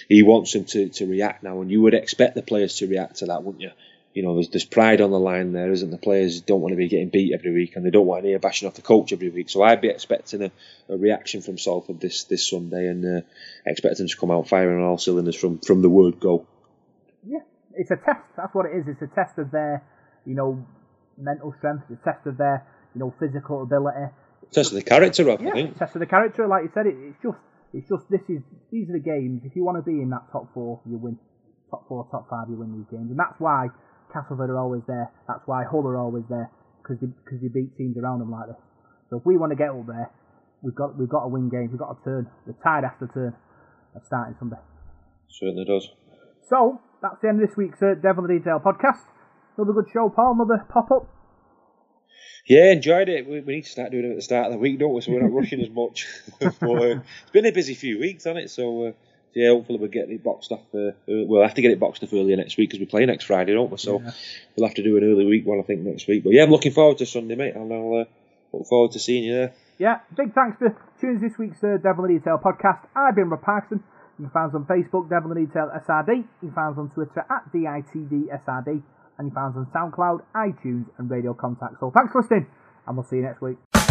he wants them to, to react now, and you would expect the players to react to that, wouldn't you? You know, there's there's pride on the line there, isn't the players don't want to be getting beat every week, and they don't want to hear bashing off the coach every week. So I'd be expecting a, a reaction from Salford this this Sunday, and uh, expect them to come out firing on all cylinders from from the word go. Yeah, it's a test. That's what it is. It's a test of their, you know, mental strength. It's a test of their, you know, physical ability. Test of the character, Rob, Yeah, I think. test of the character. Like you said, it, it's just, it's just this is these are the games. If you want to be in that top four, you win. Top four, top five, you win these games, and that's why Castleford are always there. That's why Hull are always there because they, cause they beat teams around them like this. So if we want to get up there, we've got we've got to win games. We've got to turn. The tide has to turn. At starting Sunday. Certainly does. So that's the end of this week's uh, Devil in the Detail podcast. Another good show, Paul. Another pop up. Yeah, enjoyed it. We, we need to start doing it at the start of the week, don't we? So we're not rushing as much. but, uh, it's been a busy few weeks, hasn't it? So uh, yeah, hopefully we'll get it boxed off. Uh, we'll have to get it boxed off earlier next week because we play next Friday, don't we? So Yeah. we'll have to do an early week one, I think, next week. But yeah, I'm looking forward to Sunday, mate, and I'll uh, look forward to seeing you there. Yeah, big thanks for tuning in this week's uh, Devil in the Detail podcast. I've been Rob Parkinson. You can find us on Facebook, Devil in the Detail SRD. You can find us on Twitter at DITDSRD. And you can find us on SoundCloud, iTunes, and Radio Contact. So thanks for listening, and we'll see you next week.